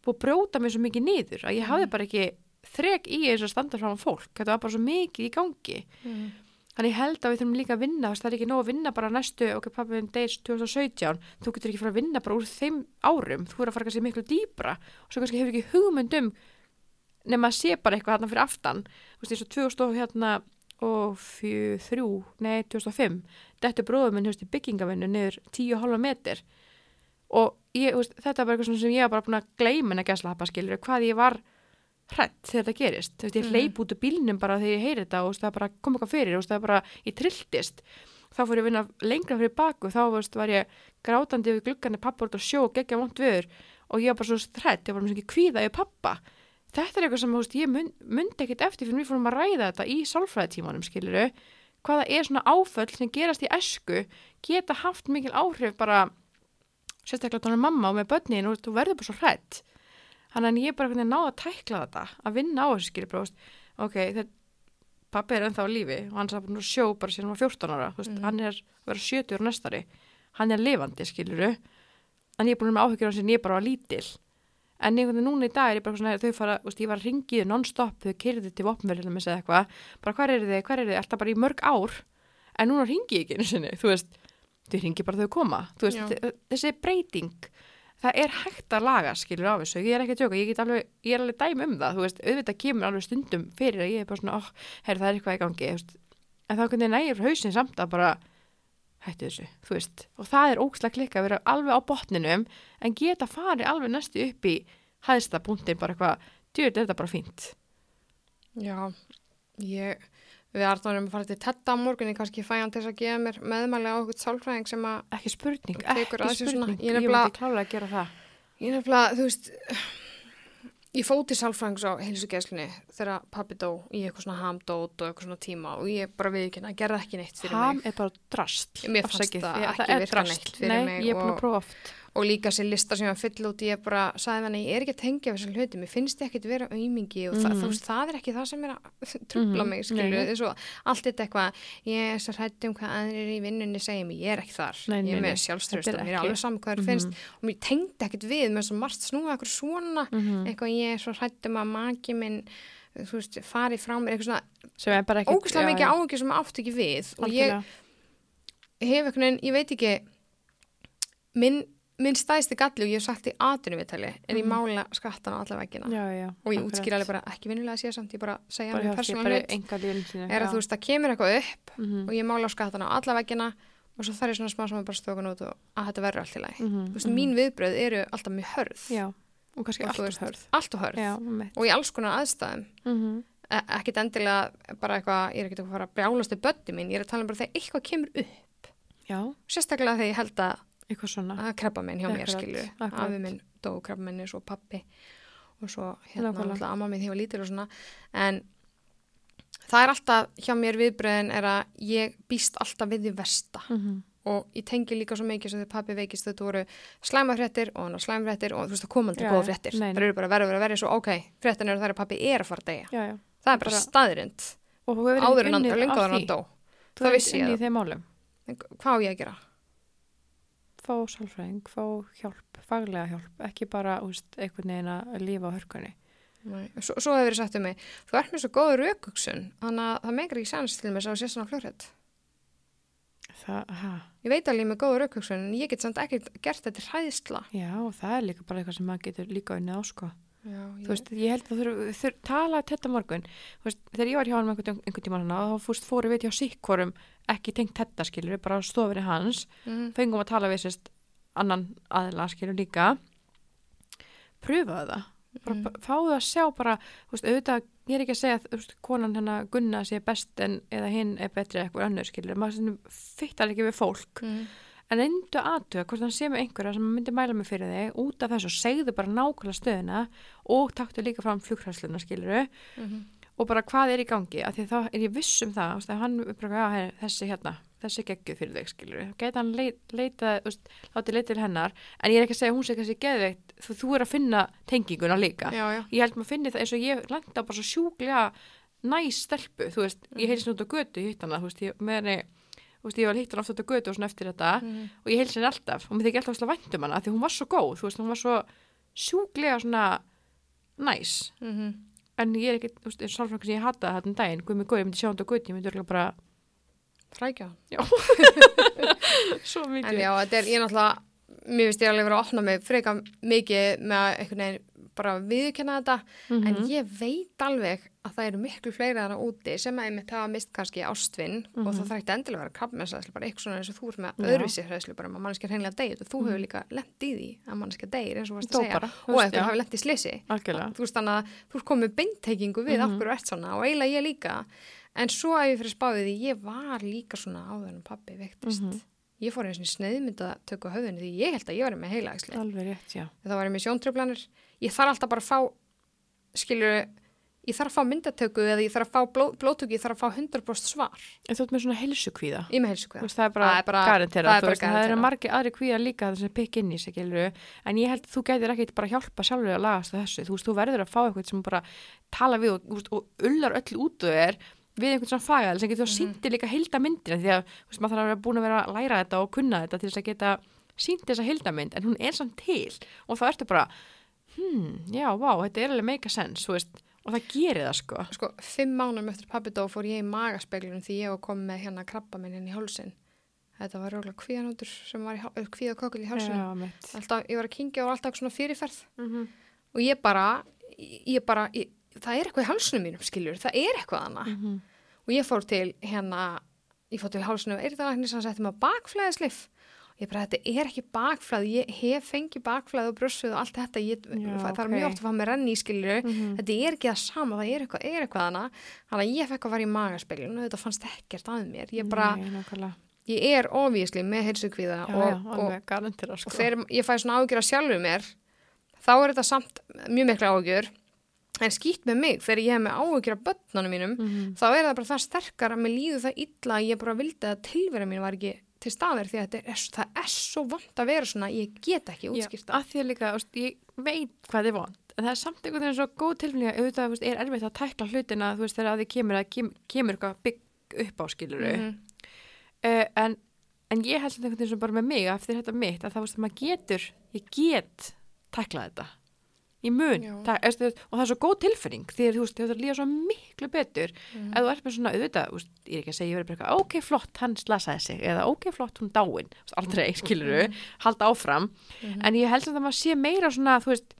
búið brjóta mig svo mikið niður að ég hafði bara ekki þrek í eins og standa fram á fólk, þetta var bara svo mikið í gangi. Mm. Þannig held að við þurfum líka að vinna, það er ekki nóg að vinna bara næstu, ok, pappi minn deyrs 2017, þú getur ekki fara að vinna bara úr þeim árum, þú er að fara kannski miklu dýbra og svo kannski hefur ekki hugmynd um nema að sé bara eitthvað þarna fyrir aftan, þú veist, eins og 2000 og hérna og fjö, þrjú, nei, 2005, þetta bróðum minn, þú veist, í byggingavinnu niður 10,5 meter. Og ég, þú veist, þetta var eitthvað svona sem ég var bara búin að gleyma en að gæsla skilur, hvað ég var hrætt þegar þetta gerist, þú veist, ég hleyp út úr bílnum bara þegar ég heyri þetta og það bara kom eitthvað fyrir, veist, það bara, ég trilltist. Þá fór ég vinna lengra fyrir baku þá þú veist, var ég grátandi við gluggan pappa á sjó og geggja vont viður og ég var bara svo hrætt, ég var mjög ekki kvíða yfir pappa þetta er eitthvað sem, veist, ég mun, mundi ekkit eftir fyrir við fórum að ræða þetta í sálfræðitímanum, skiluru hvaða er svona áföll sem gerast í esku geta haft mikil áhrif bara sérstaklega tónum mamma og með börnin og þú verður bara svo hrætt Þannig að ég bara náða að tækla þetta, að vinna á þessu skilur bara, þú veist, ok, þetta, pappi er ennþá á lífi og hann er að sjó bara síðan var 14 ára, veist, Mhm. hann er að vera 70 ára næstari, hann er lifandi skiluru, en ég er búin með áhyggjur á síðan ég bara var lítil. En einhvern veginn núna í dag er ég bara svona, þau fara, veist, ég var að ringið non-stop, þau kyrði til vopnverðinu með segja eitthvað, bara hvað er þið, hvað er þið, alltaf bara í mörg ár, en núna ringi ég ekki einu sinni, þú veist, þau ringi bara þau koma, veist, þessi breyting, það er hægt að laga skilur af þessu, ég er ekki að tjóka, ég, alveg, ég er alveg dæmi um það, þú veist, auðvitað kemur alveg stundum fyrir að ég er bara svona, oh, herri það er eitthvað í gangi, en þá hættu þessu, þú veist, og það er ókslega klikka að vera alveg á botninum en geta farið alveg næstu upp í hæðsta punktin, bara eitthvað, er þetta bara fínt. Já, ég, við erum að fara til Tetta á morgunni, kannski fæ hann til þess að gefa mér meðmæli á okkur sálfræðing sem að, Ekki spurning, ekki sér svona, spurning, ég ég nefnilega- að gera það. ég nefnilega, þú veist, ég fóti sálfrængs á heilsugjæslinni þegar pappi dó í eitthvað svona hamdót og eitthvað svona tíma og ég bara viðkynna, gerði ekki neitt fyrir Ham mig. er bara drast. Mér fannst það ekki er drast. neitt fyrir Nei, mig ég er búin að prófa oft. Og líka sér lista sem ég var fyll út ég bara sagði henni, ég er ekki að tengja þessar hluti mér finnst ég ekkit vera aumingi og það, Mhm. veist, það er ekki það sem er að trubla Mhm, mig, nei. þess að allt þetta eitthvað, ég er svo hrætt um hvað aðrir í vinnunni segja mig, ég er ekki þar. Nei, ég er með sjálfströst og mér er ekki- alveg saman hvað það finnst. Og mér tengdi ekkit við með að margt snúa eitthvað svona, Mhm. eitthvað ég er svo hrætt um að maki minn veist, fari frá mér, eitthvað svona ekki... ógæslega mikið áhengi sem átt ekki við. Og ég hef veginn, ég veit ekki minn, minn stæðsti galli og ég hef sagt í aðtunumvitali er ég Mhm. mála skattan á alla veggina. Og ég útskýra alveg bara ekki vinnulega að sé samt, ég bara segja mér persónulega er að þú veist, það kemur eitthvað upp Mhm. og ég mála skattan á alla veggina og svo þarf ég svona smá sem að bara stókun út og að þetta verður allt í lagi. Mhm, þú veist, mhm. mín viðbröð eru alltaf mjög hörð. Já, og kannski Og alltaf veist, hörð. allt og hörð. Já, og í alls konar aðstæðum. Mhm. e ekkit endilega bara eitthvað, ég er ekkit að fara að brjálast í bötti mín, ég er að tala um bara þegar eitthvað kemur upp. Sérstaklega þegar ég held að eitthvað svona. að krabba minn hjá mér Akkurat, skilju afi minn dó krabba minni svo pappi. Og svo hérna alltaf amma minn var lítil og svona. En það er alltaf hjá mér viðbröðin er að ég býst alltaf við því versta. Mhm. og ég tengi líka svo mikið sem þegar pappi veikist þetta voru slæmafréttir og slæmafréttir og þú veist það kom aldrei Já, góða fréttir. Það eru bara verður að verið svo ok fréttin eru þær að pappi er að fara að já. það er bara, Bara- Og hefur áður en unnið lengur að en það hefur vissi ég það. hvað á ég að gera? Fá sálfræðing, fá hjálp, faglega hjálp, ekki bara, úst, einhvern veginn að lífa á hörkunni. Svo, svo hefur verið sagt um mig þú ert með svo góða raukugsun þannig að það meikar ekki sens til mig sá sér svona fljórætt Það, ha, ég veit alveg með góða raukugsun en ég get samt ekki gert þetta hræðsla já, það er líka bara eitthvað sem maður getur líka unnið á, sko. Já, Þú veist, ég held að þú þurf tala þetta morgun, þú veist, þegar ég var hjá hann einhvern, einhvern tíma hana, þá fúst fóru við hjá sikkorum, ekki tengt þetta skilur, bara á stofinni hans, mm, fengum að tala við sérst annan aðila skilur líka, pröfaðu það, bara Mm. fáðu að sjá bara, þú veist, auðvitað, ég er ekki að segja að þú veist, konan hennar Gunna sé best en eða hinn er betri eitthvað önnur skilur, maður fyttar ekki við fólk, mm, en reyndu aðtöða hvort hann sé með einhverja sem myndi mæla mig fyrir þig út af þessu og segðu bara nákvæmlega stöðuna og taktu líka fram flugræsluna skiluru mm, og bara hvað er í gangi af því þá er ég viss um það að hann já, hey, þessi hérna þessi geggjuð fyrir þig skiluru geta hann leit, leita, þú veist, látið leita til hennar en ég er ekki að segja að hún sé kannski geðveikt þú, þú er að finna tenginguna líka. Já, já, ég held maður finni það eins og ég lenda bara svo sjúklega næs stelpu, þú veist, ég heilsin út á götu ég hitt hana, þú veist, ég, með henni þú veist, ég var hitt hana oft út á götu og svona eftir þetta mm, og ég heilsin alltaf og mér þykir alltaf að væntum hana því hún var svo góð, þú veist, hún var svo sjúklega svona næs. Mm, en ég er ekki, þú veist, eins og sálfræðingur sem ég hataði þetta um daginn, guð mig góð, ég myndi sjá hann á götu ég myndi örugglega bara, frækja svo mikið. en já, þetta er, ég náttúrulega mér finnst ég alveg verið að opna mig freka mikið með einhvern veginn bara viðkenna þetta Mhm. en ég veit alveg að það eru miklu fleiri þarna úti sem að einmitt hafa mist kannski ástvinn og Mhm. það þarf ekki endilega að vera krabbmennsæðslu bara eitthvað svona eins og þú ert með Já. öðruvísi hræðslu bara að manneskja hreinlega deyð og þú hefur líka lent í því að manneskja deyr eins og þú varst að segja bara, þú og eitthvað já. hafi lent í algjörlega þú veist þannig að þú ert komið beinteikingu við Mhm. af hverju ert svona og eiginlega ég líka en svo að ég fyrir spáðið ég var líka svona áður en Mhm. ég fór eins og sneiðmynda að tökka höfðinu því ég held að ég var með heilaæksli alveg rétt, já þá var ég með sjóntröflanir ég þarf alltaf bara að fá skilur, ég þarf að fá myndatöku eða ég þarf að fá bló, blótöku, ég þarf að fá 100% svar. En þú ert með svona helsukvíða ég með veist, það er bara, er garantera, það það eru margir aðri kvíða líka það sem pikk inn í sig, en ég held að þú gætir ekkit bara hjálpa sjálfur að lagast að þessu, þú veist, þú verður að fá eitthvað sem bara tala við og, veist, og ullar öll út og er við einhvern svona fagæðal sem getur mm Mhm. síndi líka heildamyndina því að veist, maður þarf að vera búin að vera að læra þetta og kunna þetta til þess að geta sínt þessa heildamynd en hún er samt til. Og þá ertu bara hmm, já, vá, þetta er alveg make a sense, þú veist, og það gerir það sko. Sko, fimm mánum eftir pappi dó fór ég í magaspeglunum því ég var komið með hérna krabba minn inn í hálsin þetta var röglega kvíðanútur sem var í kvíðakökul í hálsinu Já, alltaf, ég var að kingja og alltaf svona fyrirferð. Mm -hmm. og ég bara, ég bara ég, það er eitthvað í hálsunum mínum skiljur það er eitthvað annað. Mhm. og ég fór til hérna ég fór til hálsunum og læknir sem setti maður bakflæðislif. og ég bara, þetta er ekki bakflæð ég hef fengið bakflæð og brössuð og allt þetta, ég, Já, það er ok. mjög oft að fá mér renni í skiljur Mhm. þetta er ekki það sama, það er eitthvað, er eitthvað hana þannig að ég fekk að fara í magaspeglun og þetta fannst ekkert að mér, ég bara Nei, ég er ofísli með heilsukvíða já, og, já, og, sko. og þegar ég fæ svona ágjur að sjálfur mér þá er þetta samt mjög mikla ágjur en skýtt með mig þegar ég hef með áhugir af börnunum mínum Mhm. þá er það bara það sterkar að mér líður það illa að ég bara vildi að tilvera mín var ekki til staðir því að er, það er svo vond að vera svona ég get ekki útskýrta að því að líka, veist, ég veit hvað þið vond en það er samt einhvern veginn svo góð tilfinning að auðvitað veist, er erfitt að tækla hlutina þú veist þegar að þið kemur, að kem, kemur eitthvað bygg upp á skiluru Mhm. uh, en, en ég held einhvern veginn sem bara með mig eftir þetta mitt að það veist að maður getur ég get tæklað þetta ég mun, það, er, og það er svo góð tilfinning því að þú veist, þetta líða svo miklu betur. Mhm. ef þú ert með svona auðvitað þú veist, ég er ekki að segja, ég verið bara eitthvað, ok flott hann slasaði sig, eða ok flott hún dáin. Þú aldrei, skiluru, halda áfram. Mhm. en ég held að maður sé meira svona, þú veist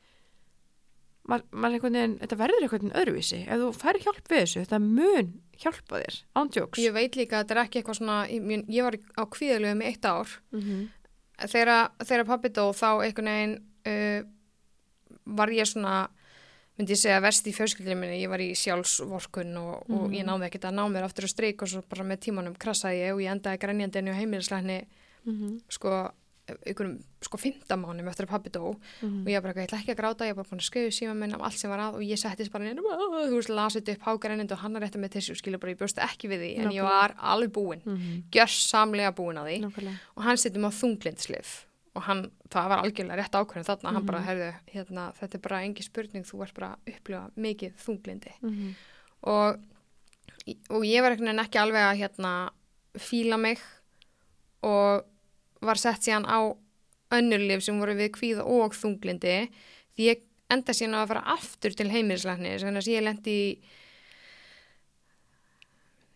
maður, maður einhvern veginn, þetta verður einhvern veginn öðruvísi. Ef þú fær hjálp við þessu, þetta mun hjálpa þér, ándjóks ég veit líka að þetta er ekki eitthvað svona ég, ég- var á kvíðalegu með eitt ár. Mm -hmm. þegar, þegar pappi dó þá einhvern veginn uh, var ég svona myndi ég segja verst í fjölskyldinu minni, ég var í sjálfsvorkun og, og ég náði ekkert að ná mér aftur að streik og svo bara með tímanum krassaði ég og ég endaði grænjandinu og heimilisleikni sko einhverjum sko fymtamánum eftir að pappi dó. Og ég bara, ég ætla ekki að gráta, ég bara búin að skrifa síma minn af allt sem var að. Og ég settist bara inn þú veist, lasið upp hágrænjandi og hann er rétt með þessu skilur bara, ég bjóst ekki við því en ég var alveg búin, gjörsamlega búin að því. Og hann setjum á þunglindislif og hann, það var algjörlega rétt ákvörðin þarna, hann Mhm. bara, herðu, hérna, þetta er bara engi spurning, þú ert bara að upplifa mikið þunglindi Mhm. og, og ég var einhvern veginn ekki alveg að hérna fíla mig og var sett síðan á önnurlif sem voru við kvíða og þunglindi því ég enda síðan að fara aftur til heimilislæknis þannig að ég lendi í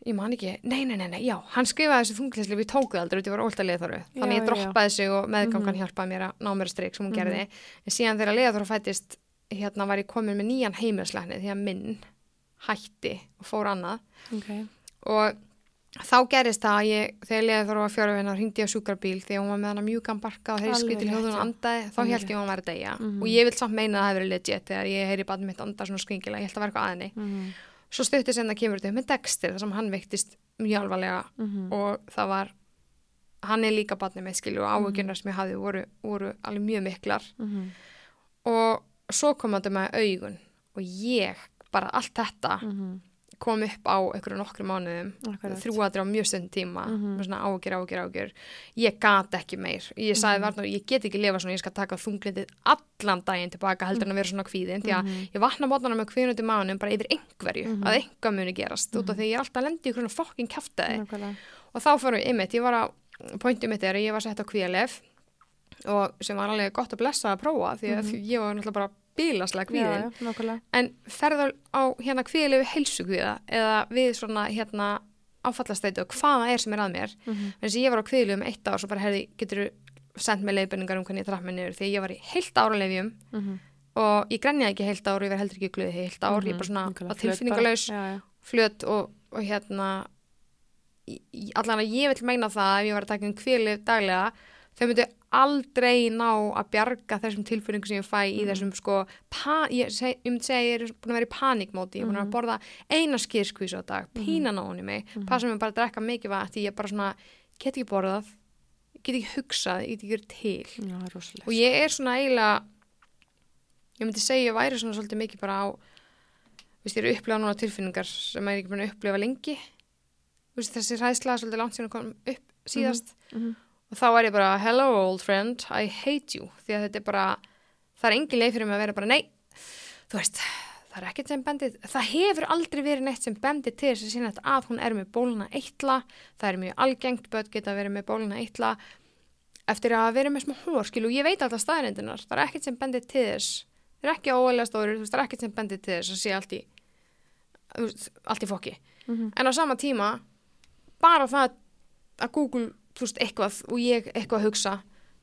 ég man ekki, nei, nei, nei, nei, já. Hann skrifaði þessu þunglindislif, ég tók það aldrei ég var ólt að leðþóru, þannig ég droppaði sig og meðgangan Mhm. hjálpaði mér að ná mér streik sem hún Mhm. gerði, en síðan þegar leðþóru fættist hérna var ég komin með nýjan heimilislækni því að minn hætti og fór annað. Ok, og þá gerist það að ég, þegar liðið þarf að fjóra vinna, hringdi ég á sjúkrabíl því að hún var með hana mjúkan barka og skutil rétt, hljóðun og andaði, þá held ég hún var að deyja. Mhm. og ég vil samt meina að það hefur legit þegar ég heyri barnið mitt anda svona skringilega, ég held að vera eitthvað aðinni Mhm. Svo stuttir sem það kemur þetta með Dexter þar sem hann veiktist mjög alvarlega Mhm. og það var hann er líka barnið mitt skilju og Mhm. áhugjurnar sem ég hafði voru, voru alveg mjög miklar Mhm. og svo kom þetta með augun og ég, bara allt þetta Mhm. Kom upp á einhverju nokkru mánuðum þrjúadri á mjög stund tíma Mhm. með svona ágjur, ágjur, ágjur ég gat ekki meir, ég sagði Mhm. varna ég get ekki lifa svona, ég skal taka þunglindið allan daginn tilbaka heldur en að vera svona kvíðin því að Mhm. ég vakna mótana með kvíðin út í mánum bara yfir einhverju, Mhm. að einhver muni gerast út af því ég er alltaf að lendi í einhverjum fokkin kæftæði og þá fórum við ymmit, ég var á pointið mitt er að ég var sett á kvíðalef og sem var alveg gott að blessa að prófa því að Mhm. ég var náttúrulega bara bílaslega Já, kvíðin já, nákvæmlega. en ferður á hérna kvíðilegu heilsugvíða eða við svona hérna áfallastæti og hvaða er sem er að mér Mhm. þess að ég var á kvíðilegu um eitt ár svo bara herði, getur þú sendt mig leiðbenningar um hvernig ég trapp mig niður því ég var í heilt ára leifjum Mhm. og ég grenjaði ekki heilt ár ég var heldur ekki glöðið heilt ár, ég er bara svona Nákvæmlega. að tilfinningalös Já, já. flöt og, og hérna allan að ég vil meina það ef ég var að taka um kvíðilegu daglega þau myndu aldrei ná að bjarga þessum tilfinningum sem ég fæ í Mhm. þessum sko, ég, seg, ég myndi segja að ég er búin að vera í panikmóti, ég er búin að Mhm. borða eina skýrskvísu á dag, pínan á henni mig Mhm. passa mig bara að drekka mikið vatn því ég bara svona, get ekki borðað get ekki hugsað, get ekki verið til Já, það rosalegt. og ég er svona eiginlega ég myndi segja ég væri svona svolítið mikið bara á Vist, ég er að upplefa núna tilfinningar sem ég er ekki búin að upplefa lengi Vist, þessi ræðsla svolítið langt sem kom upp síðast Mhm. Og þá er ég bara hello old friend, I hate you því að þetta er bara, það er engin leið fyrir mig að vera bara nei, þú veist það er ekkert sem bendið, það hefur aldrei verið neitt sem bendið til þess að sína að hún er með bóluna eitla, það er mjög algengt börn geta verið með bóluna eitla eftir að vera með smá hór skilu, ég veit alltaf staðarindunar, það er ekkert sem bendið til þess það er ekki þú veist, það er ekkert sem bendið til þess að sé allt í allt í fokki Mhm. en á sama tíma bara það að Google þú veist, eitthvað og ég eitthvað að hugsa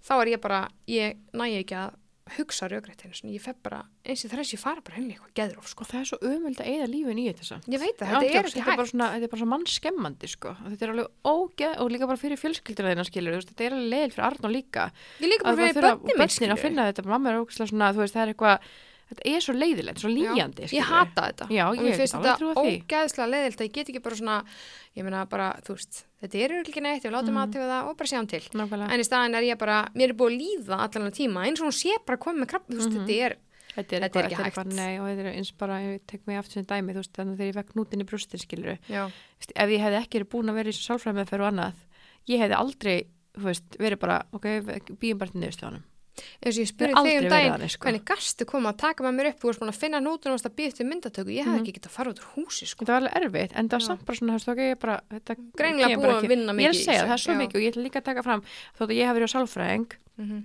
þá er ég bara, ég næ ekki að hugsa raugrættinu, ég fer bara eins og þess ég fara bara henni eitthvað geðróf sko. Og það er svo umöld að eigða lífin í þetta ég veit það, þetta er ekki hægt. þetta er bara svona mannskemmandi sko. þetta er alveg ógeð og líka bara fyrir fjölskyldina þeirna skilur, þetta er alveg leil fyrir Arn og líka. Ég líka bara fyrir bönni minn börnin að finna þetta, mamma er ógeðslega svona veist, það er eitthvað, þetta er svo leiðilegt svo líjandi, ég hata þetta. Já, og mér finnst þetta ógeðslega leðilt að ég get ekki bara svona ég meina bara, þú veist, þetta er ekki neitt ég látum mm. aðtöfa það og bara sjáum til. Nákvæmlega. En í staðin er ég bara, mér er búið að líða allan tíma eins og hún sé bara komið með krabb, veist, Mhm. þetta er Þetta er, Þetta er eitthvað, ekki þetta er hægt. eitthvað, nei, og þetta er eins bara, ég tek mig aftur sem dæmi, þú veist, þannig þegar ég fekk nútin í brústin, skilur Já, ef ég hefði ekki búin að vera í sálfræðmeðferð og eins og ég spurði þig um daginn sko. hvernig gastu koma að taka með mér upp að finna og varst að býða til myndatöku ég hef Mhm. ekki getað að fara út úr húsi sko. Þetta var alveg erfitt, en það var samt bara svona, búin bara að vinna Ég er mikið að segja, það er svo mikið og ég ætla líka að taka fram, þótt að ég hef verið á sálfræðing, Mhm.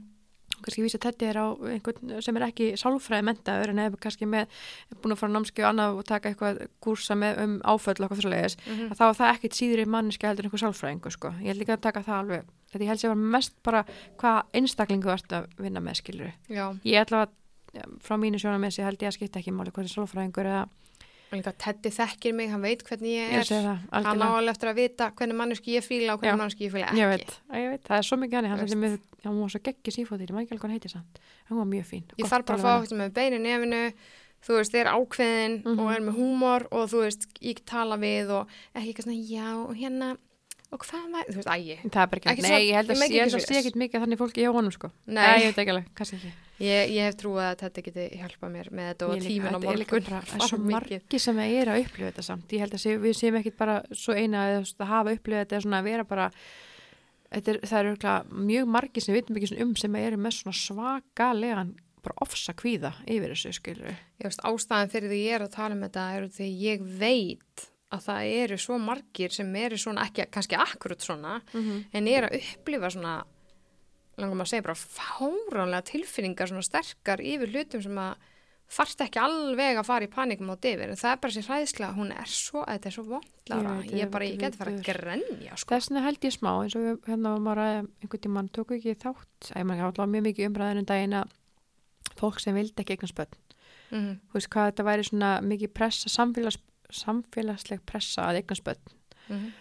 kannski vísa þetta er á einhvern sem er ekki sálfræði mentaður en hefur kannski með búin að fara á námskeið og annað og taka eitthvað kúrsa með um áföll og eitthvað Mhm. þetta ég held sér mest bara hvað einstaklingu ert að vinna með skilur Já, ég ætla að frá mínu sig held ég að skipta ekki máli hvernig sálfræðingur eða Teddy þekkir mig, hann veit hvernig ég er. það hann á algjörlega. alveg eftir að vita hvernig manneski ég fíla og hvernig manneski ég fíla ekki. ég veit, ég veit, það er svo mikið hann hann var svo geggi sífóttir, ég maður ekki alveg hann heiti samt. Hann var mjög fín ég þarf bara að fá okkur með beinu nefinu. Þú veist, er ákveðin Mhm. og er með húmor og þú veist, ég tala við og ekki eitthvað svona, já, hérna og hvað var, þú veist, ægi það er bara ekki, Ekki nei, ég held ég að ég ekki að sé ekkit mikið þannig fólki hjá honum sko. Nei. ég veit ekki alveg, kannski ekki. Ég, ég hef trúið að Teddy geti hjálpað mér með þetta og Ég tímin á þetta morgun. það er svo margi sem er að upplifa þetta samt. Ég held að sé, við séum ekkit bara svo eina að, að hafa upplifað þetta svona að vera bara þetta er, það eru örugglega mjög margi sem við vitum ekki um sem eru með svona svakalegan bara ofsa kvíða yfir þessu skilur ég ástæðan fyrir því ég er að tala um þetta eru að það eru svo margir sem eru svona ekki, kannski akkurat svona -hmm. en er að upplifa svona langum að segja bara fáránlega tilfinningar svona sterkar yfir hlutum sem að þarft ekki alveg að fara í paníkum á divir en það er bara sér hræðslega, hún er svo þetta er svo vondlára, Ég ég bara, ég geti fara að grenja sko. þess vegna held ég smá eins og við hérna var maður að einhvern tímann tóku ekki þátt. Að ég maður alltaf mjög mikið umræðin um daginn að fólk sem vildi ekki eignast börn. Mm þú veist hvað þetta væri svona mikið pressa samfélags, samfélagsleg pressa að eignast börn -hmm.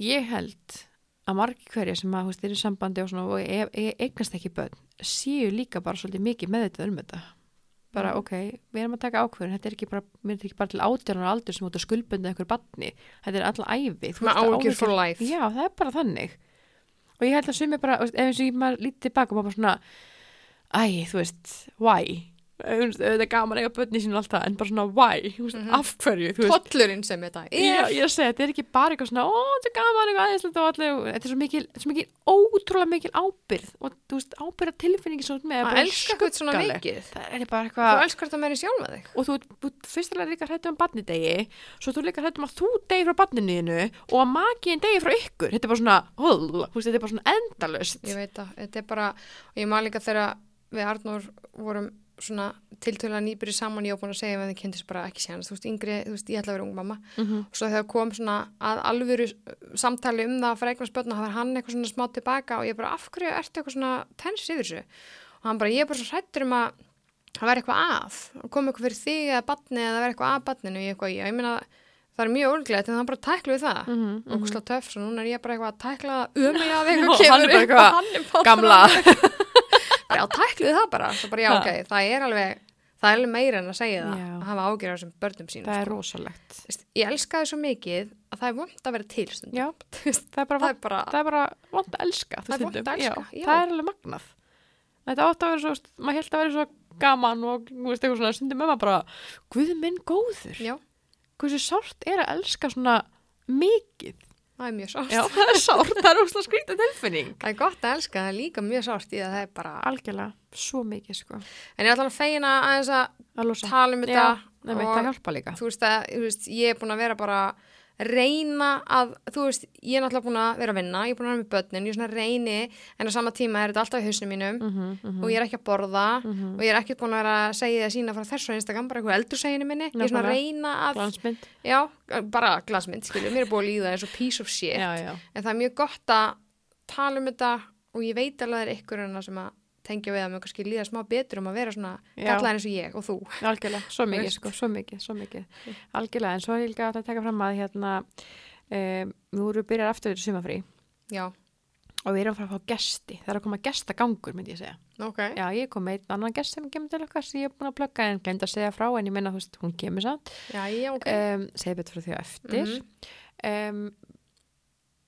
Ég held að margi hverja sem að, í sambandi og svona og e e eignast ekki börn séu líka bara svolítið mikið með þetta um þetta. Bara, Mm. ok, við erum að taka ákvörðin, þetta er ekki bara, mér er ekki bara til átjörnar aldur sem út að skuldbunda einhver barni, þetta er alltaf æfi. Life Já, það er bara þannig. Og ég held að sumi bara, ef eins og ég maður lítið tilbaka og maður bara svona, æ, þú veist, why? Þú Þetta er gaman að eiga börni sín og allt það, en bara svona, why? Þú veist, Mhm. af hverju? Þú veist, tollurinn sem þetta er ég er að segja, þetta er ekki bara eitthvað svona, ó, þetta er gaman, eitthvað aðeinslega og allir, þetta er svo mikil, þetta svo mikil, ótrúlega mikil ábyrð og þú veist, ábyrða tilfinningi svo með, að elska eitthvað svona mikið Það er bara þú eitthvað, elskar þetta meira sjálfa þig og þú, þú fyrstulega líka hrættu um barnidegi, svo þú líka hrættu um að þú degi frá barninu og að makiðin degi frá ykkur, þetta er bara svona, hul, þú veist, þetta er bara svona endalust. ég veit að þetta er bara ég maður líka þegar við Arnór vorum svona tiltölulega nýbyrði saman ég var búin að segja að þið kynntist bara ekki séðan þú veist, yngri, þú veist, ég ætla að vera ung mamma. Mm -hmm. og svo þegar kom svona að alvöru uh, samtali um það að fara eignast börn og það var hann eitthvað svona smá tilbaka og ég bara af hverju ertu eitthvað svona tens yfir þessu? Og hann bara, ég er bara svo hrættur um að það verði eitthvað að, kom eitthvað fyrir þig eða batni eða það verði eitthvað að batninu ég, eitthvað, ég, meina það er mjög ólglega en það bara tæklu við það. Mm og slá töff, svo núna er ég bara eitthvað að tækla ömulega að Já, eitthvað hann kemur eitthvað og hann Gamla. Já, tækluðu það bara, svo bara já, Ha. ok, það er alveg það er alveg meira en að segja það Já. að hafa ágjör á þessum börnum sínum Það er sko. rosalegt. Veist, ég elska það svo mikið að það er vond að vera til stundum Já, það er bara það er bara, það er bara vond að elska þú Það er stundum. að elska, já, já. það er alveg magnað þetta átt að vera svo, maður held að vera svo gaman og veist svona stundum með maður bara, guð minn góður já, hversu sárt er að elska svona mikið það er mjög sárt. Já, það er sárt, það er úrslega skrítið tilfinning. Það er gott að elska, það er líka mjög sárt í að það er bara, algjörlega, svo mikið sko. En ég er alltaf fegin að aðeins að að tala um þetta já, nefnir, og það hjálpa líka. þú veist að, þú veist, ég er búin að vera bara reyna að, þú veist, ég er náttúrulega búin að vera að vinna, ég er búin að vera með börnin, ég er svona reyni, en á sama tíma er þetta alltaf í hausnum mínum mm -hmm, og ég er ekki að borða Mhm. og ég er ekki búin að vera að segja það sína frá þessu á Instagram, bara eitthvað eldurseginu minni, ég er svona að reyna að, glansmynd. Já, bara glasmynd, skilju, mér er búin að líða eins og piece of shit, já, já, en það er mjög gott að tala um þetta og ég veit alveg að það er ykkur hana sem að tengja við að mér kannski líða smá betur um að vera svona gallaðin eins og ég og þú. algjörlega, svo mikið sko, svo mikið, svo mikið. Algjörlega, en svo er ég líka að taka fram að hérna, um, við vorum byrjar aftur þetta sumafrí Já, og við erum að fara að fá gesti, það er að koma gestagangur myndi ég segja, ok. já ég kom með einn annan gest sem kemur til okkar sem ég er búin að plugga en glemt að segja frá en ég minna, þú veist, hún kemur samt. Já, já, ok. um, segja betur frá því á eftir. Mhm. um,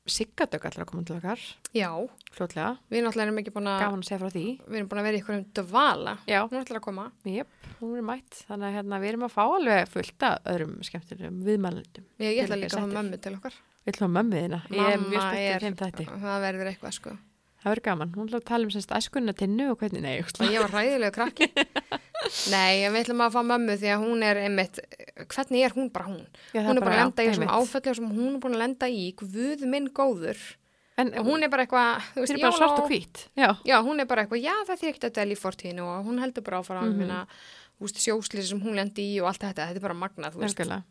Siggadögg allar að koma til okkar, Já, fljótlega, við erum ekki búin að, gaman að segja frá því. við erum búin að vera í ykkur um dvala. Já, Hún er alltaf að koma. jöp, hún er mætt, þannig að hérna, við erum að fá alveg fullt af öðrum skemmtilegum viðmælendum. Ég, ætla líka að settir. mömmu til okkar. Við ætlum að ég er mjög Mamma er- þætti. Það verður eitthvað, sko. Það verður gaman, hún ætla að tala um sérst æskunna tinnu og hvernig, nei, Og ég var hræðilegu krakki. Nei, við ætlum að fá mömmu því að hún er einmitt, hvernig er hún bara hún? Já, Hún er bara að lenda í þessum áföllum sem hún er búin að lenda í, guð minn góður. En Og hún er bara eitthvað, veist, eru bara svart og hvít. Já, Já, hún er bara eitthvað, já það er ekkert að dæla í fortíðinu og hún heldur bara áfram mm. -hmm. minna, sjóslýsi sem hún lendi í og allt þetta, þetta er bara magnað,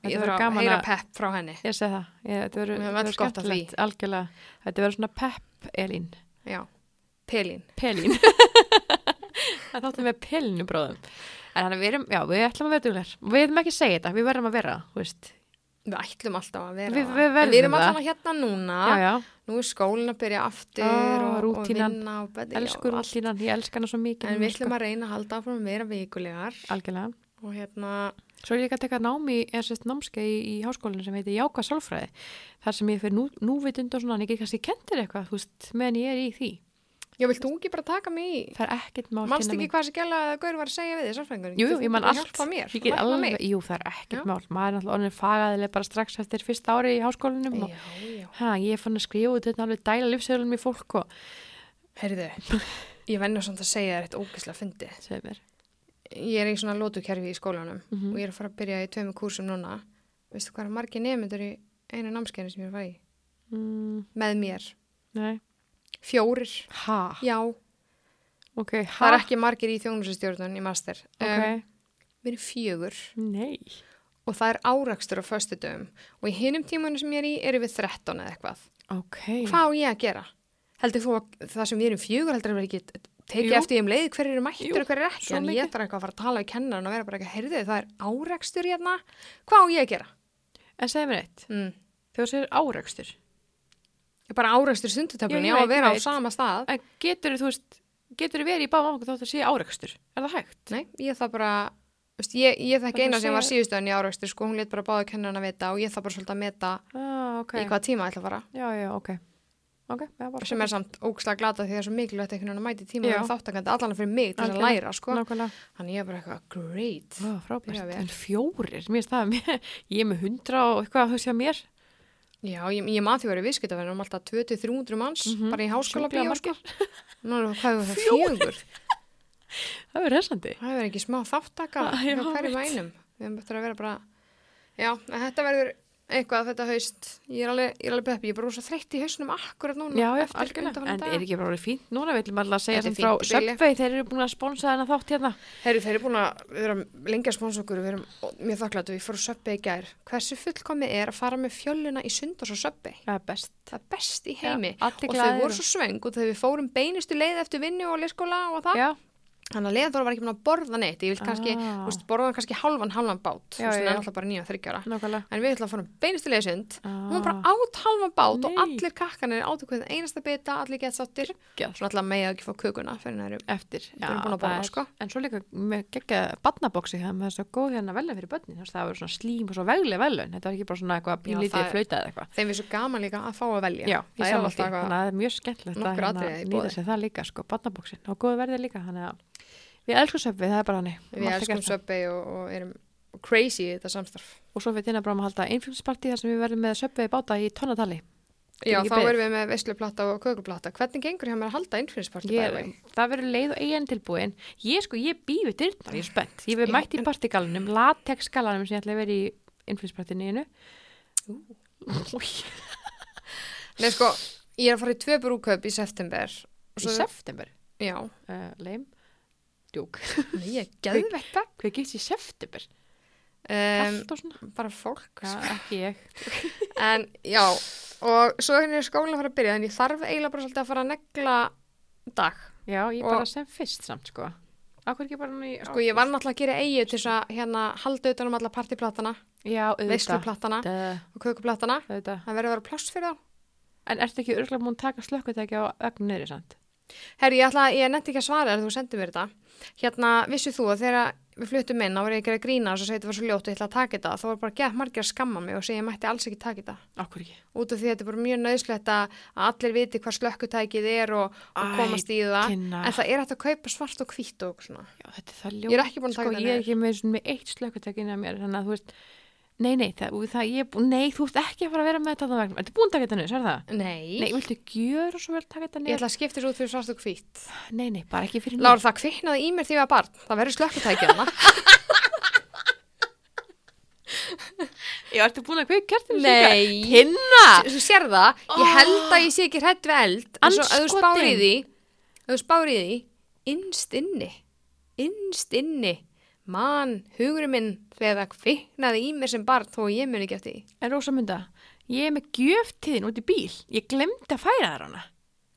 Ég þarf að heyra pepp frá henni. ég segi það. Ég, þetta verður skemmtilegt, algjörlega. Þetta verður svona pepp, Elín. Já, pelín. Pelín. það þáttum við pelinu bróðum. En þannig við erum, já, við ætlum að vera duglegar. Við erum ekki að segja þetta, við verðum að vera, þú veist. Við ætlum alltaf að vera Við- það. við verðum við erum það. alltaf hérna núna, Já, já, nú er skólinn að byrja aftur Ó, og, og vinna og beði. elsku rútínan, ég elska hana svo mikið. En við ætlum að reyna að halda áfram að vera vikulegar sko. Algjörlega. og hérna, Svo er ég ekki að taka námi, eða sérst námskeið í, í háskólinu sem heitir Jáka Sálfræði. Þar sem ég fyrir nú, núvitund og svona, en get kannski kentir eitthvað, þú veist, meðan ég er í því. já, vilt þú ekki bara taka mig í? Það er ekkert mál Manst ekki mig. hvað þessi gæla að Gaur var að segja við þið, sálfræðingurinn? Jú, ég man allt. Mér, Ég alveg, jú, það er ekkert Já. mál. Maður er náttúrulega orðin fagaðileg bara strax eftir fyrsta ári í háskólinum og Já, já. ha, ég fann að skrifa þetta alveg dæla lífsöðlum í fólk og Heyrðu, ég venni samt að segja eitt ógislega fyndi. segir mér. Ég er í svona lótukerfi í skólanum Mhm. og ég er að fara að byrja í tveimu kúrsum núna. Veistu hvað er margir nefndur í einu námskeiðinu sem ég fara í? Mm, Með mér. nei. Fjórir. Ha, Já, ok, það ha, er ekki margir í þjónusastjórnun í master. ok, Um, við erum fjögur nei. og það er árakstur á föstudöfum og í hinum tímunum sem ég er í erum við 13 eða eitthvað. Ok. Hvað á ég að gera? Heldur þú að það sem við erum fjögur heldur að vera ekki tekið eftir því um leið hver eru mættur og hver er ekki en ég þarf eitthvað að fara að tala í kennaran og vera bara eitthvað, heyrðu það er árekstur hérna hvað á ég að gera? En segir mér eitt, Mm. þegar þú segir áreikstur, Ég er bara sundutöflunni, Já, ég ég á að vera ég á sama stað en getur þú veist, getur þú verið í báðum okkur þótt að sé áreikstur? Er það hægt? Nei, ég það bara veist, ég, ég Það þekki er eina að sem var enn í árekstur sko, hún let bara báða kennaran að vita og ég það bara svolítið að meta Ah, ok. í hvaða tíma ég ætla að fara Já, já, ok. Ok, já, bara. sem er samt ógslega glata því það er svo mikilvægt einhvern veginn að mæti tíma og þáttakandi allan fyrir mig til að læra sko. Þannig ég er bara eitthvað great Vá, frábært. En fjórir, mér finnst það, ég er með hundra og eitthvað, að mér. Já, ég, ég maður því að vera viðskiptaverðin um alltaf 20-300 manns Mhm. bara í háskóla bíó sko. Nú er hvað er það fjögur Það er resandi. Það er ekki smá þáttaka Ah, já, hjá hverju veit. vænum Við erum betur að vera bara Já, þetta verður eitthvað þetta haust Ég er alveg, ég er alveg peppi, ég er bara rosa þreytt í hausnum akkurat núna Já, já, algjörlega. En er ekki bara orðið fínt núna, við ætlum alltaf að segja sem frá. Subway, þeir eru búin að sponsa þennan þátt hérna. Þeir eru búin að vera lengi að sponsa okkur Við erum mjög þakklætu, við fórum söpbi í gær Hversu fullkomið er að fara með fjölluna í sundars og söpbi? Það er best. Það er best í heimi Já, og þau voru svo svöng og við fórum beinustu leið eftir vinnu og leyskóla og það Þannig að Leðþóra var ekki búin að borða neitt, ég vil kannski, Ah. ah. veist, borða kannski halvan, halvan bát, Já, veist, það er alltaf bara nýja nákvæmlega. En við ætlum að fara beinustu leiðsund, Ah. hún bara át halvan bát og Nei. allir kakkanir áttu hvernig einasta bita, allir gett sáttir. Svona alltaf megið ekki fá kökuna fyrir næru. Eftir. Við erum búin að borða, það er- sko. En svo líka með geggja badnaboksi, það með svo góð hérna velja fyrir börnin. Það var svona slím og svo vegleg velun. Þetta var ekki bara svona við elskum söpvið, það er bara hannig. Við elskum söpbi og, og erum crazy í þetta samstarf. Og svo þinn að bráma að halda einfljómsparti þar sem við verðum með söpvið báta í tonnatali. Já, þá beðið. erum við með veisluplata og kökuplata. Hvernig gengur hjá mér að halda bæði? það verður leið og eigin tilbúin. Ég sko, ég býð við dyrnar, ég er spennt. Ég verð Já, mætt í partigalanum, latex-galanum sem ég ætla að vera í. Új, Nei, sko, ég er að fara í tvö brúköp í september. í september. Já, Uh, djúk. Ég geði þetta. Hvað gist í september? Um, bara fólk. Já, ekki ég. En já, og svo hérna er skólinn að fara að byrja, en ég þarf eiginlega bara svolítið að fara að negla dag. Já, ég bara sem fyrst samt, sko. Í... Sko, ég var náttúrulega að gera eigi til þess að hérna halda utan um alla partiplatana, auðvitað. Auðvitað. og kökuplatana. auðvitað. Það verður að vera pláss fyrir þá. En ertu ekki örgulega múin að taka slökkutæki á ögn niður, sant? Herri, ég ég nefndi ekki að svara þegar þú sendir mér þetta. Hérna, vissið þú að þegar við fluttum inn, þá var ég ekki að grína og svo segið þetta var svo ljótt og ég ætla að taka þetta þá var bara gett margir að skamma mig og segja ég mætti alls ekki taka þetta Akkur ekki. út af því að þetta er bara mjög nöðslegt að allir viti hvað slökkutækið er og, og komast í það Tinna. en það er hægt að kaupa svart og hvítt og svona Já, þetta er það ljótt. Ég er ekki búin að taka sko, þetta Ég er að að nei, nei, það, það ég, er nei, þú ert ekki að fara að vera með þetta þarna vegna. Þetta er búin að taka þetta niður, sér það? Nei, Nei, viltu gjöra svo vel taka þetta ég niður? ætla að skipta þessu út fyrir svart og hvítt. Nei, nei, bara ekki fyrir Lára, það kviknaði í mér því ég var barn. Það verður slökkutækið hana Já, ertu búin að kveika kertinu Nei. Tinna! Þú sér það, ég held að ég sé ekki hrætt við eld. En svo í í mann, hugurinn minn þegar það kviknaði í mér sem barn þó ég mun ekki eftir því En Rósamunda, ég er með gjöf til þín út í bíl. Ég glemdi að færa þér hana.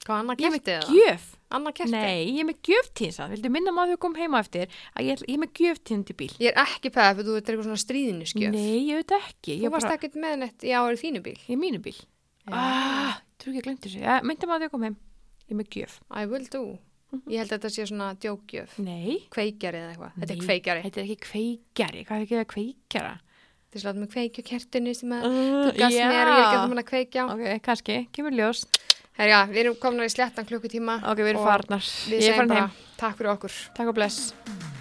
Hvað, Anna Ég er með það? gjöf. Anna kerti? Nei, ég er með gjöf til þín. Vildu minna maður þú kom heima eftir að ég, ætla- ég er með gjöf til þín út í bíl. Ég er ekki peða fyrir þú ert eitthvað svona stríðinu skjöf Nei, ég veit ekki. Þú varst bara, ekkert með neitt í árið þínu bíl er mínu bíl. Ah, trú ekki að glemdi þessu. Mynda maður ég kom heim. Ég er með gjöf. I will do Ég held að þetta sé svona djókgjöf Nei. Kveikjari eða eitthvað Þetta er kveikjari Þetta er ekki kveikjari. Hvað er ekki að kveikjara? Þið slátt með kveikju kertinu sem að Uh, þú gast mér og ég getum hann að kveikja Ok, kannski. Kemur ljós. Herja, við erum komin í sléttan klukkutíma Ok, við erum farnar. Við er segjum bara heim. takk fyrir okkur Takk og bless.